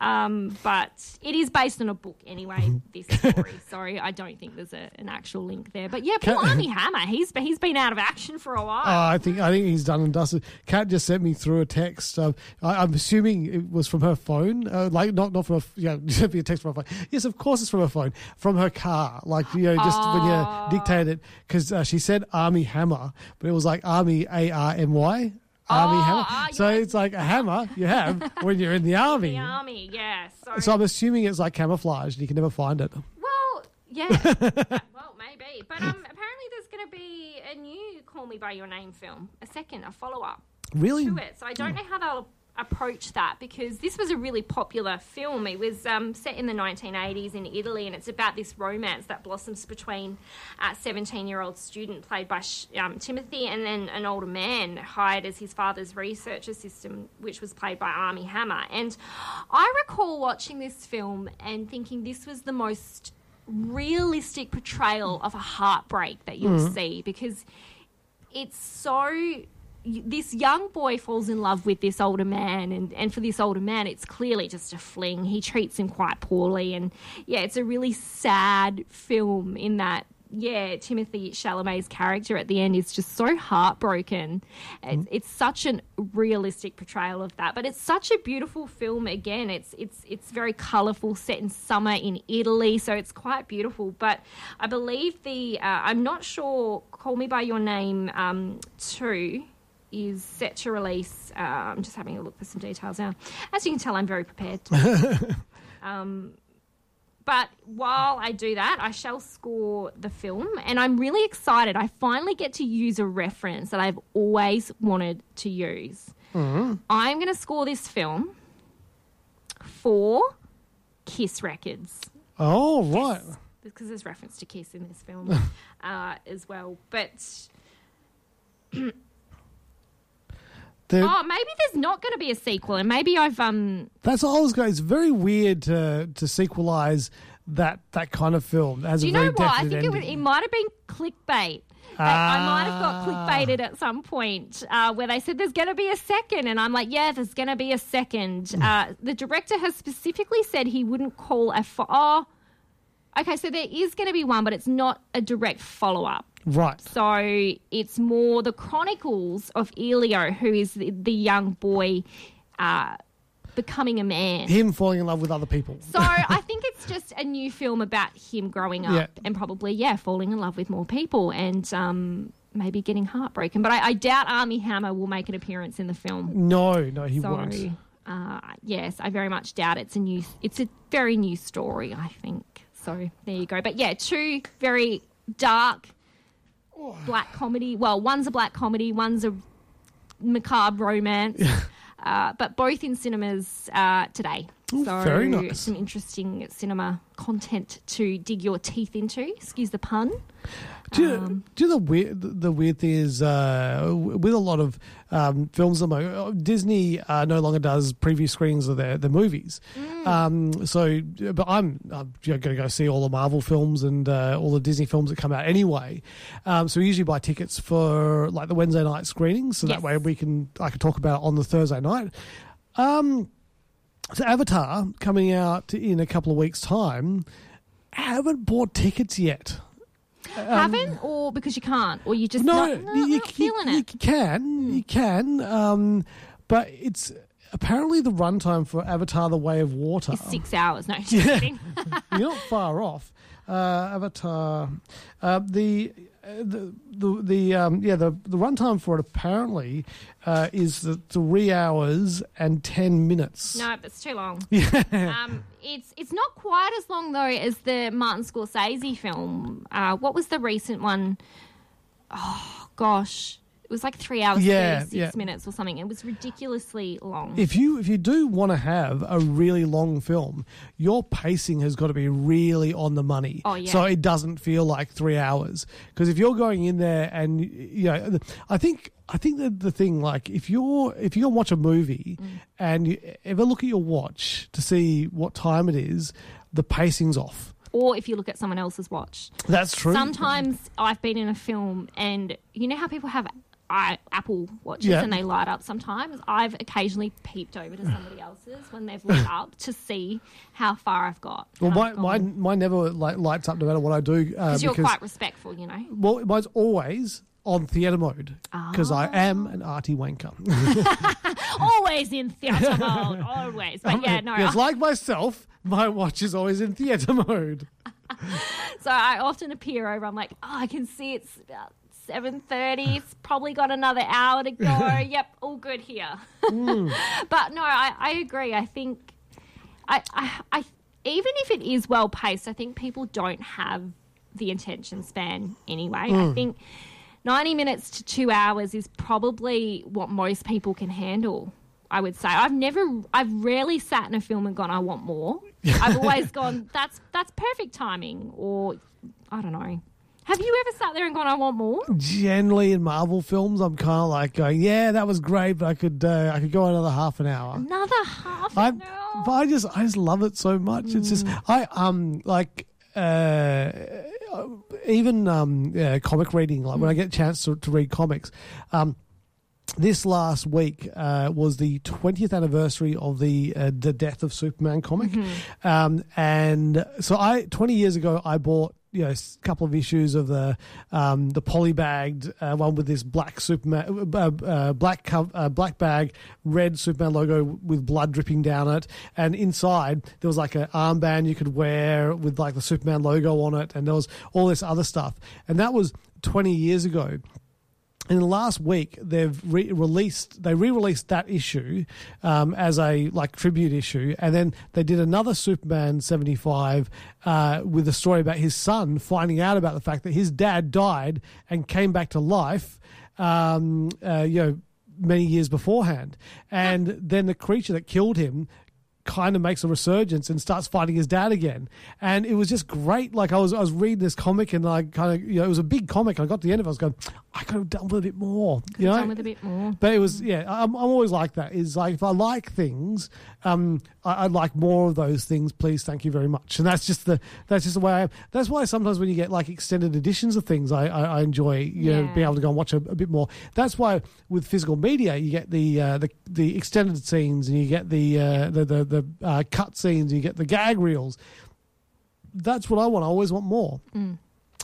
Um, but it is based on a book anyway. This story. Sorry, I don't think there's a, an actual link there. But yeah, poor Armie Hammer. He's he's been out of action for a while. Oh, I think I think he's done and dusted. Kat just sent me through a text. Um, I, I'm assuming it was from her phone, uh, like not not from a *laughs* yeah, sent me a text from her phone. Yes, of course it's from her phone, from her car. Like you know, just when you dictate it, because uh, she said Armie Hammer, but it was like Army A R M Y. Army Oh, hammer. ah, so it's like a hammer you have *laughs* when you're in the army. the army, yeah. So, I'm assuming it's like camouflage. And you can never find it. well, yeah. *laughs* well, maybe. But um, apparently there's going to be a new Call Me by Your Name film, a second, a follow up. Really? to it. So I don't know how they'll approach that because this was a really popular film. It was um, set in the 1980s in Italy, and it's about this romance that blossoms between a 17-year-old student played by um, Timothée and then an older man hired as his father's research assistant, which was played by Armie Hammer. And I recall watching this film and thinking this was the most realistic portrayal of a heartbreak that you'll Mm. see because it's so this young boy falls in love with this older man and, and for this older man it's clearly just a fling. He treats him quite poorly and yeah it's a really sad film in that yeah timothée chalamet's character at the end is just so heartbroken. It's, it's such a realistic portrayal of that but it's such a beautiful film again. It's it's it's very colorful set in summer in italy so it's quite beautiful. But i believe the uh, i'm not sure call me by your name um, 2 is set to release. Uh, I'm just having a look for some details now. As you can tell, I'm very prepared. *laughs* um, but while I do that, I shall score the film, and I'm really excited. I finally get to use a reference that I've always wanted to use. I'm going to score this film for Kiss Records Oh right. because there's reference to Kiss in this film *laughs* uh, as well. But *clears throat* There- oh, maybe there's not going to be a sequel, and maybe I've um That's all I was going. It's very weird to to sequelize that that kind of film as Do you know what? I think it, would, it might have been clickbait. That I might have Ah. got clickbaited at some point uh, where they said there's going to be a second, and I'm like, yeah, there's going to be a second. Hmm. Uh, the director has specifically said he wouldn't call a fo- oh, okay, so there is going to be one, but it's not a direct follow up. right. So it's more the chronicles of Elio, who is the, the young boy uh, becoming a man. Him falling in love with other people. So *laughs* I think it's just a new film about him growing up Yeah. and probably, yeah, falling in love with more people and um, maybe getting heartbroken. But I, I doubt Armie Hammer will make an appearance in the film. No, no, he so, won't. uh, yes, I very much doubt it's a new. It's a very new story. I think so. There you go. But yeah, two very dark black comedy. Well, one's a black comedy, one's a macabre romance. uh, but both in cinemas uh, today. Ooh, so very nice. some interesting cinema content to dig your teeth into. Excuse the pun. Do you, Um, do you know the weird the weird thing is uh, with a lot of um, films at the moment, Disney uh, no longer does preview screenings of their, their movies. Mm. Um, so, but I'm, I'm going to go see all the Marvel films and uh, all the Disney films that come out anyway. Um, so we usually buy tickets for like the Wednesday night screenings, so Yes. that way we can I can talk about it on the Thursday night. Um, so Avatar coming out in a couple of weeks' time. I haven't bought tickets yet. Haven't, or because you can't, or you just no, not, no, you, you, not feeling you it. Hmm. can, you can, um, but it's apparently the runtime for Avatar: The Way of Water. It's six hours. No, *laughs* just Yeah. kidding. *laughs* You're not far off. Uh, Avatar, uh, the. The the, the um, yeah the the runtime for it apparently uh, is the three hours and ten minutes. No, but it's too long. *laughs* Yeah. Um, it's it's not quite as long though as the Martin Scorsese film. Uh, what was the recent one? Oh gosh, was like three hours Yeah, thirty six yeah. minutes or something. It was ridiculously long. If you if you do want to have a really long film, your pacing has got to be really on the money. Oh, yeah. So it doesn't feel like three hours. Because if you're going in there and you know, I think I think that the thing like if you're if you're watch a movie Mm. and you ever look at your watch to see what time it is, the pacing's off. or if you look at someone else's watch. That's true. Sometimes I've been in a film and you know how people have I, Apple watches Yeah. and they light up sometimes? I've occasionally peeped over to somebody else's when they've lit up to see how far I've got. Well, I've mine, mine never like lights up no matter what I do. Uh, Because you're quite respectful, you know. well, mine's always on theater mode because I am an arty wanker. *laughs* *laughs* always in theatre mode, always. But yeah, no. Yes, I- like myself, my watch is always in theater *laughs* mode. so I often appear over. I'm like, oh, I can see it's about seven thirty. It's probably got another hour to go. *laughs* yep, all good here. *laughs* But no, I, I agree. I think I, I, I even if it is well paced, I think people don't have the attention span anyway. I Mm. think. 90 minutes to two hours is probably what most people can handle. I would say I've never, I've rarely sat in a film and gone, "I want more." *laughs* I've always gone, "That's that's perfect timing," or I don't know. Have you ever sat there and gone, "I want more"? Generally, in Marvel films, I'm kind of like going, "Yeah, that was great, but I could uh, I could go another half an hour." Another half I, an hour. but I just I just love it so much. It's just Mm. I um like uh even um yeah, comic reading like when I get a chance to, to read comics um. This last week uh, was the 20th anniversary of the uh, the death of Superman comic, um, and so I 20 years ago I bought you know a couple of issues of the um, the polybagged uh, one with this black Superman uh, uh, black cov- uh, black bag red Superman logo with blood dripping down it. And inside there was like an armband you could wear with like the Superman logo on it. And there was all this other stuff. And that was 20 years ago in the last week they've re- released they re-released that issue um, as a like tribute issue and then they did another superman 75 uh, with a story about his son finding out about the fact that his dad died and came back to life um, uh, you know many years beforehand. And then the creature that killed him kind of makes a resurgence and starts fighting his dad again. And it was just great. Like I was, I was reading this comic and I kind of, you know, it was a big comic. I got to the end of it, I was going, I could have done with a bit more. you know, done with a bit more. But it was, yeah, I'm, I'm always like that. Is like if I like things, um, I, I'd like more of those things. Please, thank you very much. And that's just the that's just the way I am. That's why sometimes when you get like extended editions of things, I I, I enjoy you know being able to go and watch a, a bit more. That's why with physical media, you get the uh, the the extended scenes and you get the uh, the the, the uh, cut scenes, you get the gag reels. That's what I want. I always want more. Mm.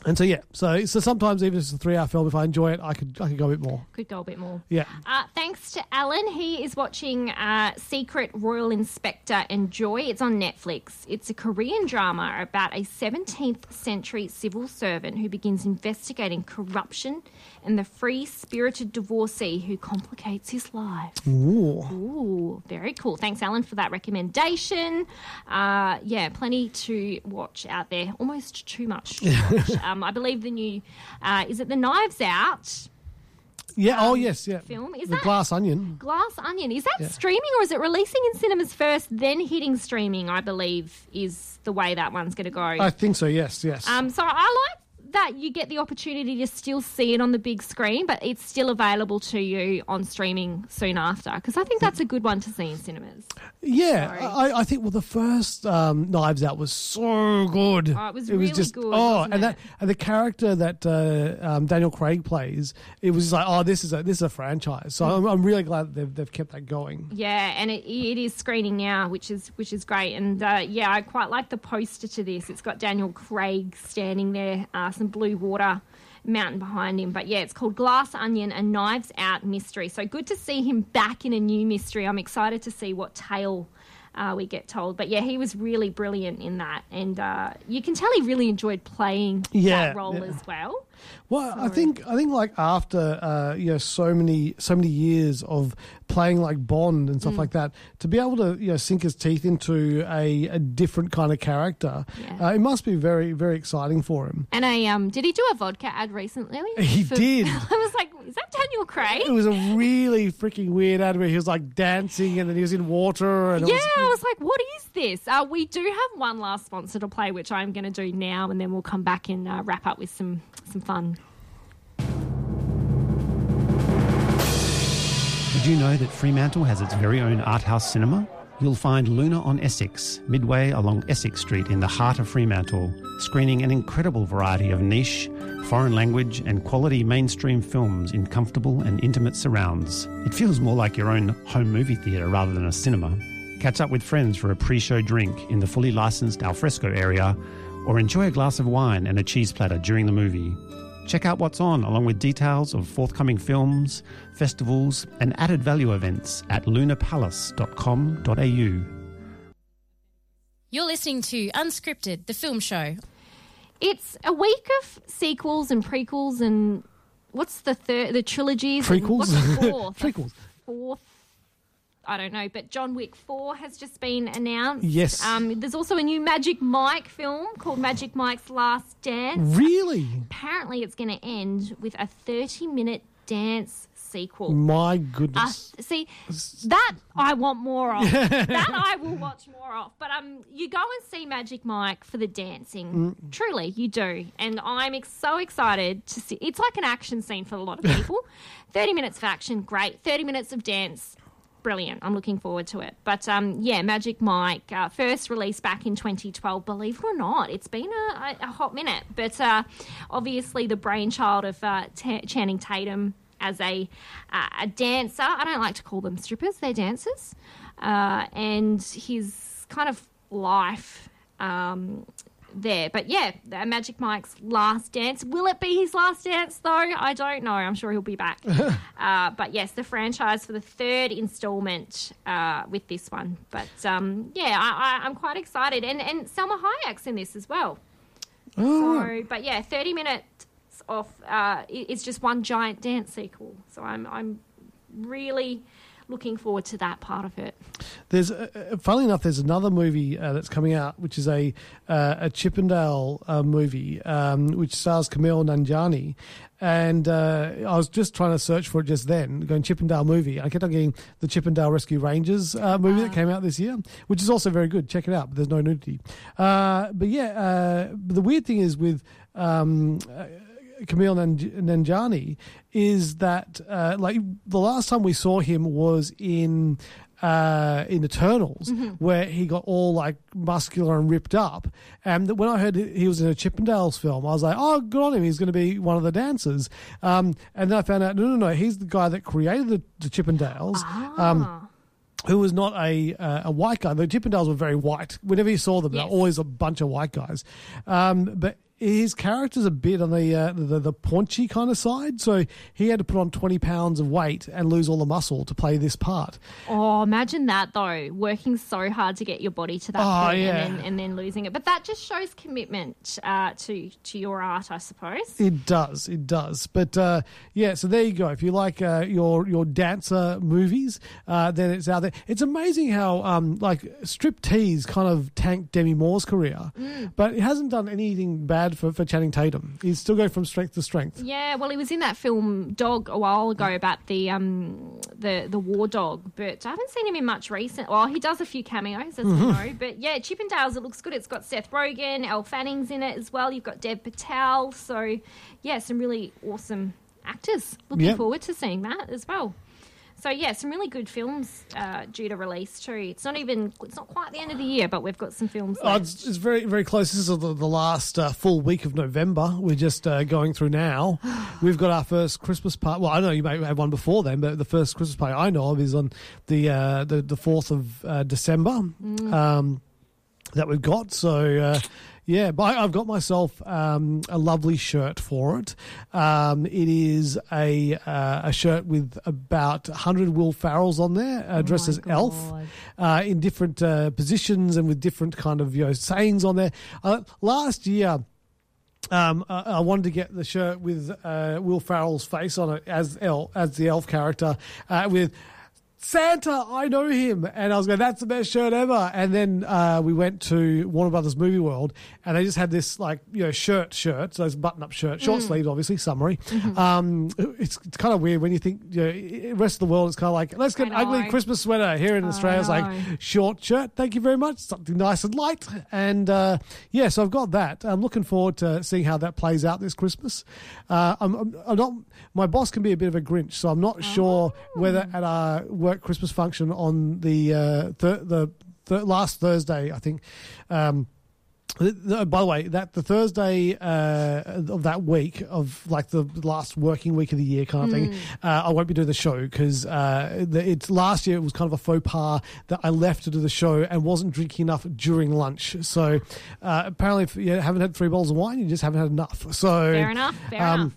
And so yeah, so so sometimes even if it's a three hour film, if I enjoy it, I could I could go a bit more. Could go a bit more. Yeah. Uh, thanks to Alan. He is watching uh, Secret Royal Inspector Enjoy. It's on Netflix. It's a Korean drama about a 17th century civil servant who begins investigating corruption and the free spirited divorcee who complicates his life. Ooh. Ooh, very cool. Thanks, Alan, for that recommendation. Uh, yeah, plenty to watch out there. Almost too much to *laughs* watch. Um, I believe the new uh, is it the Knives Out Yeah. oh yes. Yeah. film? Is the that Glass Onion. Glass Onion? Is that Yeah. streaming or is it releasing in cinemas first, then hitting streaming? I believe is the way that one's going to go. I think so. Yes. Yes. Um, so I like that you get the opportunity to still see it on the big screen, but it's still available to you on streaming soon after. Because I think that's a good one to see in cinemas. Yeah, I, I think well the first um, Knives Out was so good. Oh, it was really just good, oh, and it? that and the character that uh, um, Daniel Craig plays, it was just like oh, this is a this is a franchise. So I'm, I'm really glad that they've, they've kept that going. Yeah, and it, it is screening now, which is which is great. And uh, yeah, I quite like the poster to this. It's got Daniel Craig standing there, uh, some blue water mountain behind him. But yeah, it's called Glass Onion, and Knives Out mystery. So good to see him back in a new mystery. I'm excited to see what tale. Uh, we get told, but yeah, he was really brilliant in that, and uh, you can tell he really enjoyed playing Yeah, that role yeah. as well. Well, I think I think like after uh, you know so many so many years of playing like Bond and stuff Mm. like that, to be able to you know sink his teeth into a, a different kind of character, Yeah. uh, it must be very very exciting for him. And I um, did he do a vodka ad recently? He *laughs* did. I was like, is that Daniel Craig? It was a really freaking weird ad where he was like dancing and then he was in water and yeah, was, I was like, what is this? Uh, we do have one last sponsor to play, which I'm going to do now, and then we'll come back and uh, wrap up with some some fun. Did you know that Fremantle has its very own art house cinema? You'll find Luna on Essex, midway along Essex Street in the heart of Fremantle, screening an incredible variety of niche, foreign language, and quality mainstream films in comfortable and intimate surrounds. It feels more like your own home movie theatre rather than a cinema. Catch up with friends for a pre show drink in the fully licensed alfresco area, or enjoy a glass of wine and a cheese platter during the movie. Check out what's on, along with details of forthcoming films, festivals, and added value events at lunapalace.com.au. You're listening to Unscripted, the film show. It's a week of sequels and prequels and what's the third? The trilogies. and Prequels? What's the fourth? *laughs* Prequels. Fourth. I don't know, but John Wick 4 has just been announced. Yes. Um, there's also a new Magic Mike film called Magic Mike's Last Dance. Really? Apparently, it's going to end with a 30 minute dance sequel. My Uh, goodness. see, that I want more of. *laughs* that I will watch more of. But um, you go and see Magic Mike for the dancing. Truly, you do. And I'm ex- so excited to see. It's like an action scene for a lot of people. *laughs* 30 minutes of action, great. 30 minutes of dance. Brilliant. I'm looking forward to it. But um, yeah, Magic Mike, uh, first released back in 2012. Believe it or not, it's been a, a, hot minute. But uh, obviously, the brainchild of uh, Ta Channing Tatum as a uh, a dancer. I don't like to call them strippers; they're dancers. Uh, and his kind of life um, there. But yeah, Magic Mike's last dance. Will it be his last dance though? I don't know. I'm sure he'll be back. *laughs* uh, but yes, the franchise for the third installment uh, with this one. But um, yeah, I, I, I'm quite excited, and and Salma Hayek's in this as well. So, but yeah, 30 minutes off. uh, it- it's just one giant dance sequel. So I'm I'm really looking forward to that part of it. There's, uh, uh, funnily enough, there's another movie uh, that's coming out, which is a uh, a Chippendale uh, movie, um, which stars Kumail Nanjiani. And uh, I was just trying to search for it just then, going Chippendale movie. I kept on getting the Chippendale Rescue Rangers uh, movie that came out this year, which is also very good. Check it out. But there's no nudity. Uh, but yeah, uh, the weird thing is with. Um, uh, Kumail Nanjiani is that uh, like the last time we saw him was in uh, in Eternals, where he got all like muscular and ripped up. And when I heard he was in a Chippendales film, I was like, oh, good on him. He's going to be one of the dancers. Um, and then I found out, no, no, no, he's the guy that created the, the Chippendales. Um, who was not a uh, a white guy. The Chippendales were very white. Whenever you saw them, they're always a bunch of white guys. Um, but his character's a bit on the, uh, the the paunchy kind of side, so he had to put on twenty pounds of weight and lose all the muscle to play this part. Oh, imagine that though, working so hard to get your body to that Oh, point yeah. and, then, and then losing it. But that just shows commitment uh, to to your art, I suppose. It does, it does. But uh, yeah, so there you go. If you like uh, your your dancer movies, uh, then it's out there. It's amazing how um, like striptease kind of tanked Demi Moore's career, but it hasn't done anything bad bad for, for Channing Tatum. He's still going from strength to strength. Yeah, well, he was in that film Dog a while ago about the um the the war dog, but I haven't seen him in much recent. Well, he does a few cameos, as we Mhm. know. But yeah, Chippendales, it looks good. It's got Seth Rogen, Elle Fanning's in it as well. You've got Dev Patel, so yeah, some really awesome actors. Looking Yep. forward to seeing that as well. So yeah, some really good films uh, due to release too. It's not even it's not quite the end of the year, but we've got some films. Oh, it's, it's very, very close. This is the, the last uh, full week of November. We're just uh, going through now. *sighs* We've got our first Christmas party. Well, I know you may have one before then, but the first Christmas party I know of is on the uh, the the fourth of uh, December. Mm. Um, that we've got. So. Uh, yeah, but I've got myself um, a lovely shirt for it. Um, it is a uh, a shirt with about 100 Will Ferrells on there, uh, dressed as Elf, uh, in different uh, positions and with different kind of you know sayings on there. Uh, last year. Um, I, I wanted to get the shirt with uh, Will Ferrell's face on it as El, as the elf character, uh, with Santa, I know him, and I was going, "That's the best shirt ever." And then uh, we went to Warner Brothers Movie World, and they just had this like you know shirt, shirt, so it's button-up shirt, short Mm. sleeves, obviously, summary. Um, it's it's kind of weird when you think you know, rest of the world. It's kind of like let's get an ugly. Christmas sweater here in Australia. It's like short shirt, thank you very much, something nice and light, and uh, yeah, so I've got that. I'm looking forward to seeing how that plays out this Christmas. Uh, I'm, I'm, I'm not. My boss can be a bit of a Grinch, so I'm not sure whether at our Christmas function on the uh, th- the th- last Thursday, I think. Um, th- by the way, that the Thursday uh, of that week of like the last working week of the year kind of thing, Mm. uh, I won't be doing the show because uh, it's last year it was kind of a faux pas that I left to do the show and wasn't drinking enough during lunch. So uh, apparently, if you haven't had three bottles of wine, you just haven't had enough. So Fair enough, fair enough.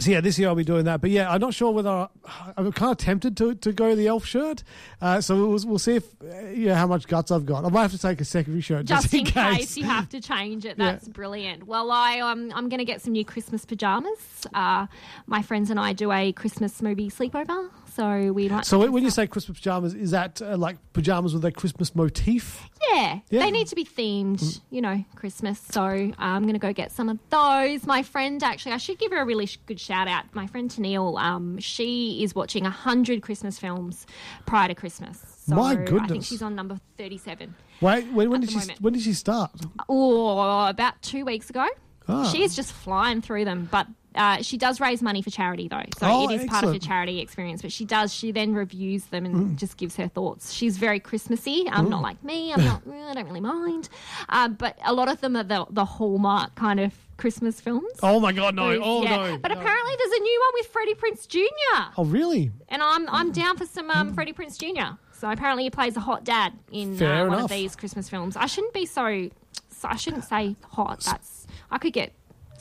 So yeah, this year I'll be doing that. But yeah, I'm not sure whether I'm kind of tempted to, to go the elf shirt. Uh, so we'll, we'll see if uh, yeah how much guts I've got. I might have to take a secondary shirt just, just in case. you have to change it. *laughs* Yeah. That's brilliant. Well, I um, I'm going to get some new Christmas pajamas. Uh, my friends and I do a Christmas movie sleepover, so we like. So when you say Christmas pajamas, is that uh, like pajamas with a Christmas motif? yeah, Yeah. they need to be themed, you know, Christmas. So I'm going to go get some of those. My friend, actually, I should give her a really sh- good shout out. My friend Tennille, um, she is watching hundred Christmas films prior to Christmas. So My I think she's on number thirty-seven. Wait, when, when did she moment. when did she start? Oh, about two weeks ago. Ah. She is just flying through them, but uh, she does raise money for charity though, so Oh, it is part of her charity experience. But she does; she then reviews them and Mm. just gives her thoughts. She's very Christmassy. I'm Mm. not like me. I'm not. I don't really mind. Uh, but a lot of them are the, the hallmark kind of Christmas films. Oh my God, no! Oh yeah. no! But no. apparently, there's a new one with Freddie Prinze Jr. Oh really? And I'm I'm down for some um, Freddie Prinze Jr. So apparently he plays a hot dad in uh, one of these Christmas films. I shouldn't be so, so I shouldn't say hot. That's I could get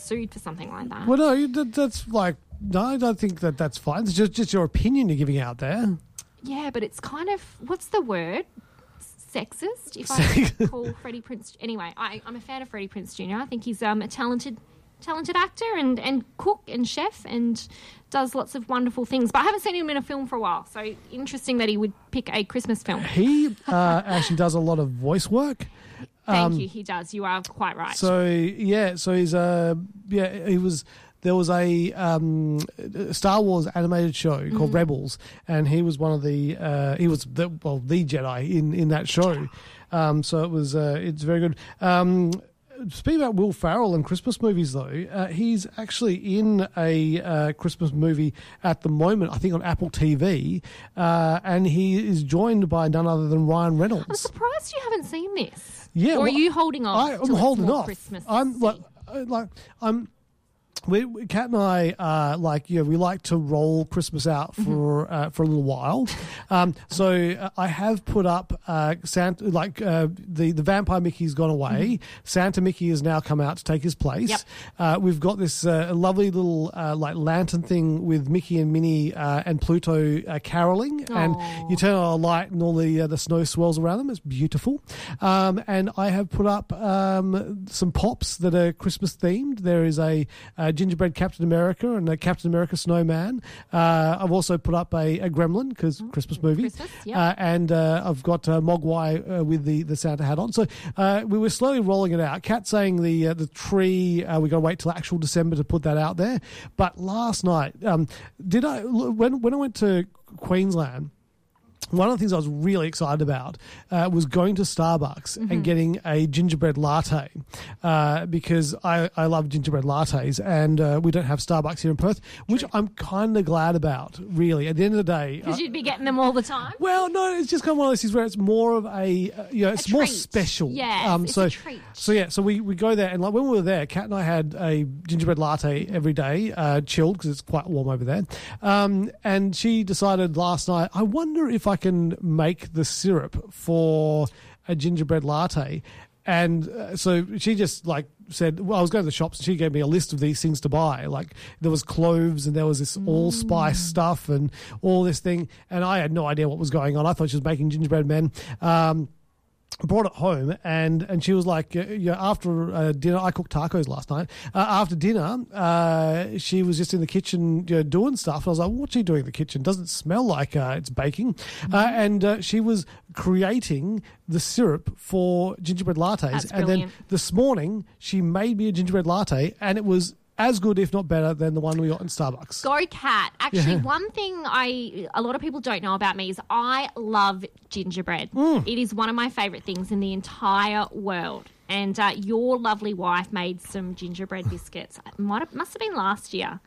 sued for something like that. Well, no, that, that's like no. I don't think that that's fine. It's just just your opinion you're giving out there. Yeah, but it's kind of what's the word? Sexist. If I *laughs* call Freddie Prinze. Anyway, I, I'm a fan of Freddie Prinze Jr. I think he's um, a talented. Talented actor and, and cook and chef and does lots of wonderful things. But I haven't seen him in a film for a while, so interesting that he would pick a Christmas film. He uh, actually does a lot of voice work. Thank Um, you. He does. You are quite right. So yeah, so he's uh yeah he was there was a um, Star Wars animated show called Mhm. Rebels, and he was one of the uh, he was the, well the Jedi in in that show. Um, so it was uh, it's very good. Um, Speaking about Will Ferrell and Christmas movies, though, uh, he's actually in a uh, Christmas movie at the moment, I think on Apple TV, uh, and he is joined by none other than Ryan Reynolds. I'm surprised you haven't seen this. Yeah, Or are you holding off? I, I'm holding off. Christmas. I'm like, uh, like I'm. We, we- Kat and I, uh, like, yeah, we like to roll Christmas out Mm-hmm. for uh, for a little while. Um, so uh, I have put up uh, Santa, like uh, the the vampire Mickey's gone away. Santa Mickey has now come out to take his place. Mm-hmm. Yep. Uh, we've got this uh, lovely little uh, like lantern thing with Mickey and Minnie uh, and Pluto uh, caroling, and you turn on a light and all the uh, the snow swirls around them. It's beautiful. Um, and I have put up um, some pops that are Christmas themed. There is a, uh gingerbread Captain America and a Captain America snowman. Uh, I've also put up a, a Gremlin because Christmas movie, Christmas, yep. uh, and uh, I've got uh, Mogwai uh, with the, the Santa hat on. So uh, we were slowly rolling it out. Kat saying the uh, the tree. Uh, we got to wait till actual December to put that out there. But last night, um, did I when when I went to Queensland? One of the things I was really excited about uh, was going to Starbucks Mm-hmm. and getting a gingerbread latte uh, because I, I love gingerbread lattes and uh, we don't have Starbucks here in Perth, which I'm kind of glad about, really. At the end of the day, Because uh, you'd be getting them all the time. well, no, it's just kind of one of those things where it's more of a, uh, you know, it's more special. Yes, it's so, a treat. So yeah, so we, we go there and like when we were there, Kat and I had a gingerbread latte every day, uh, chilled because it's quite warm over there. Um, and she decided last night, I wonder if I can make the syrup for a gingerbread latte. And uh, so she just like said, well, I was going to the shops and she gave me a list of these things to buy. Like there was cloves and there was this allspice stuff and all this thing. And I had no idea what was going on. I thought she was making gingerbread men. Um, brought it home and and she was like you know, after uh, dinner i cooked tacos last night. Uh, after dinner uh, she was just in the kitchen you know, doing stuff. And i was like what's she doing in the kitchen? Doesn't smell like uh, it's baking. Uh, and uh, she was creating the syrup for gingerbread lattes. That's and then this morning she made me a gingerbread latte and it was as good if not better than the one we got in starbucks Go Kat. Actually, Yeah. one thing I a lot of people don't know about me is I love gingerbread. Mm. It is one of my favorite things in the entire world. And uh, your lovely wife made some gingerbread biscuits. It might have, must have been last year.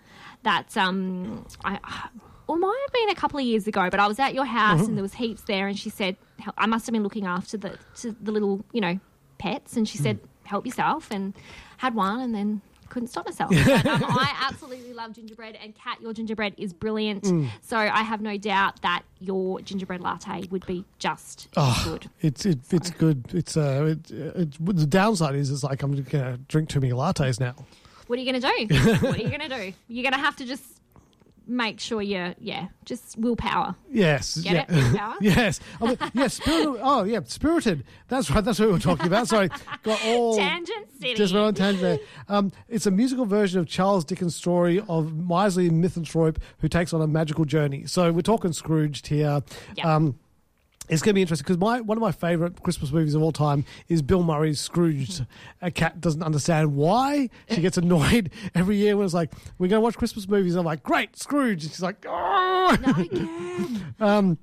That um, I. *sighs* Or might have been a couple of years ago, but I was at your house Mm-hmm. and there was heaps there, and she said I must have been looking after the to the little you know pets, and she said help yourself, and had one, and then couldn't stop myself. But, um, I absolutely love gingerbread, and Kat, your gingerbread is brilliant. Mm. So I have no doubt that your gingerbread latte would be just Oh, good. it's it, it's good. It's uh, it, it, the downside is it's like I'm gonna drink too many lattes now. What are you going to do? *laughs* what are you going to do? You're going to have to just make sure you're, yeah, just willpower. Yes. Get yeah. it? Willpower? *laughs* yes. I mean, yeah. Spirited. Oh, yeah. Spirited. That's right. That's what we were talking about. Sorry. Got *laughs* all Tangent City. just went on tangent there. Um, it's a musical version of Charles Dickens' story of miserly misanthrope who takes on a magical journey. So we're talking Scrooged here. Yeah. Um, it's going to be interesting because my one of my favorite Christmas movies of all time is Bill Murray's Scrooge. A Kat doesn't understand why. She gets annoyed *laughs* every year when it's like, we're going to watch Christmas movies. And I'm like, great, Scrooge. And she's like, oh. *laughs* Um,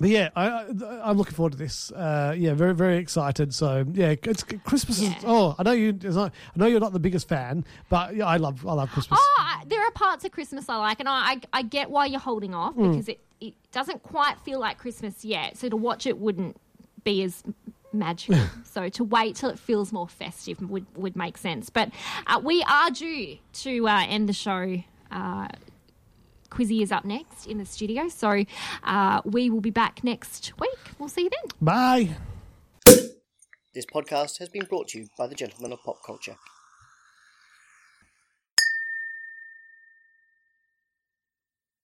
but yeah, I, I, I'm looking forward to this. Uh, yeah, very very excited. So yeah, it's Christmas is. Oh, I know you. not- I know you're not the biggest fan, but yeah, I love I love Christmas. Oh, I- there are parts of Christmas I like, and I, I, I get why you're holding off Mm. because it, it doesn't quite feel like Christmas yet. So to watch it wouldn't be as magical. *laughs* so to wait till it feels more festive would, would make sense. But uh, we are due to uh, end the show. Uh, Quizzy is up next in the studio, so uh, we will be back next week. We'll see you then. Bye. This podcast has been brought to you by the Gentlemen of Pop Culture.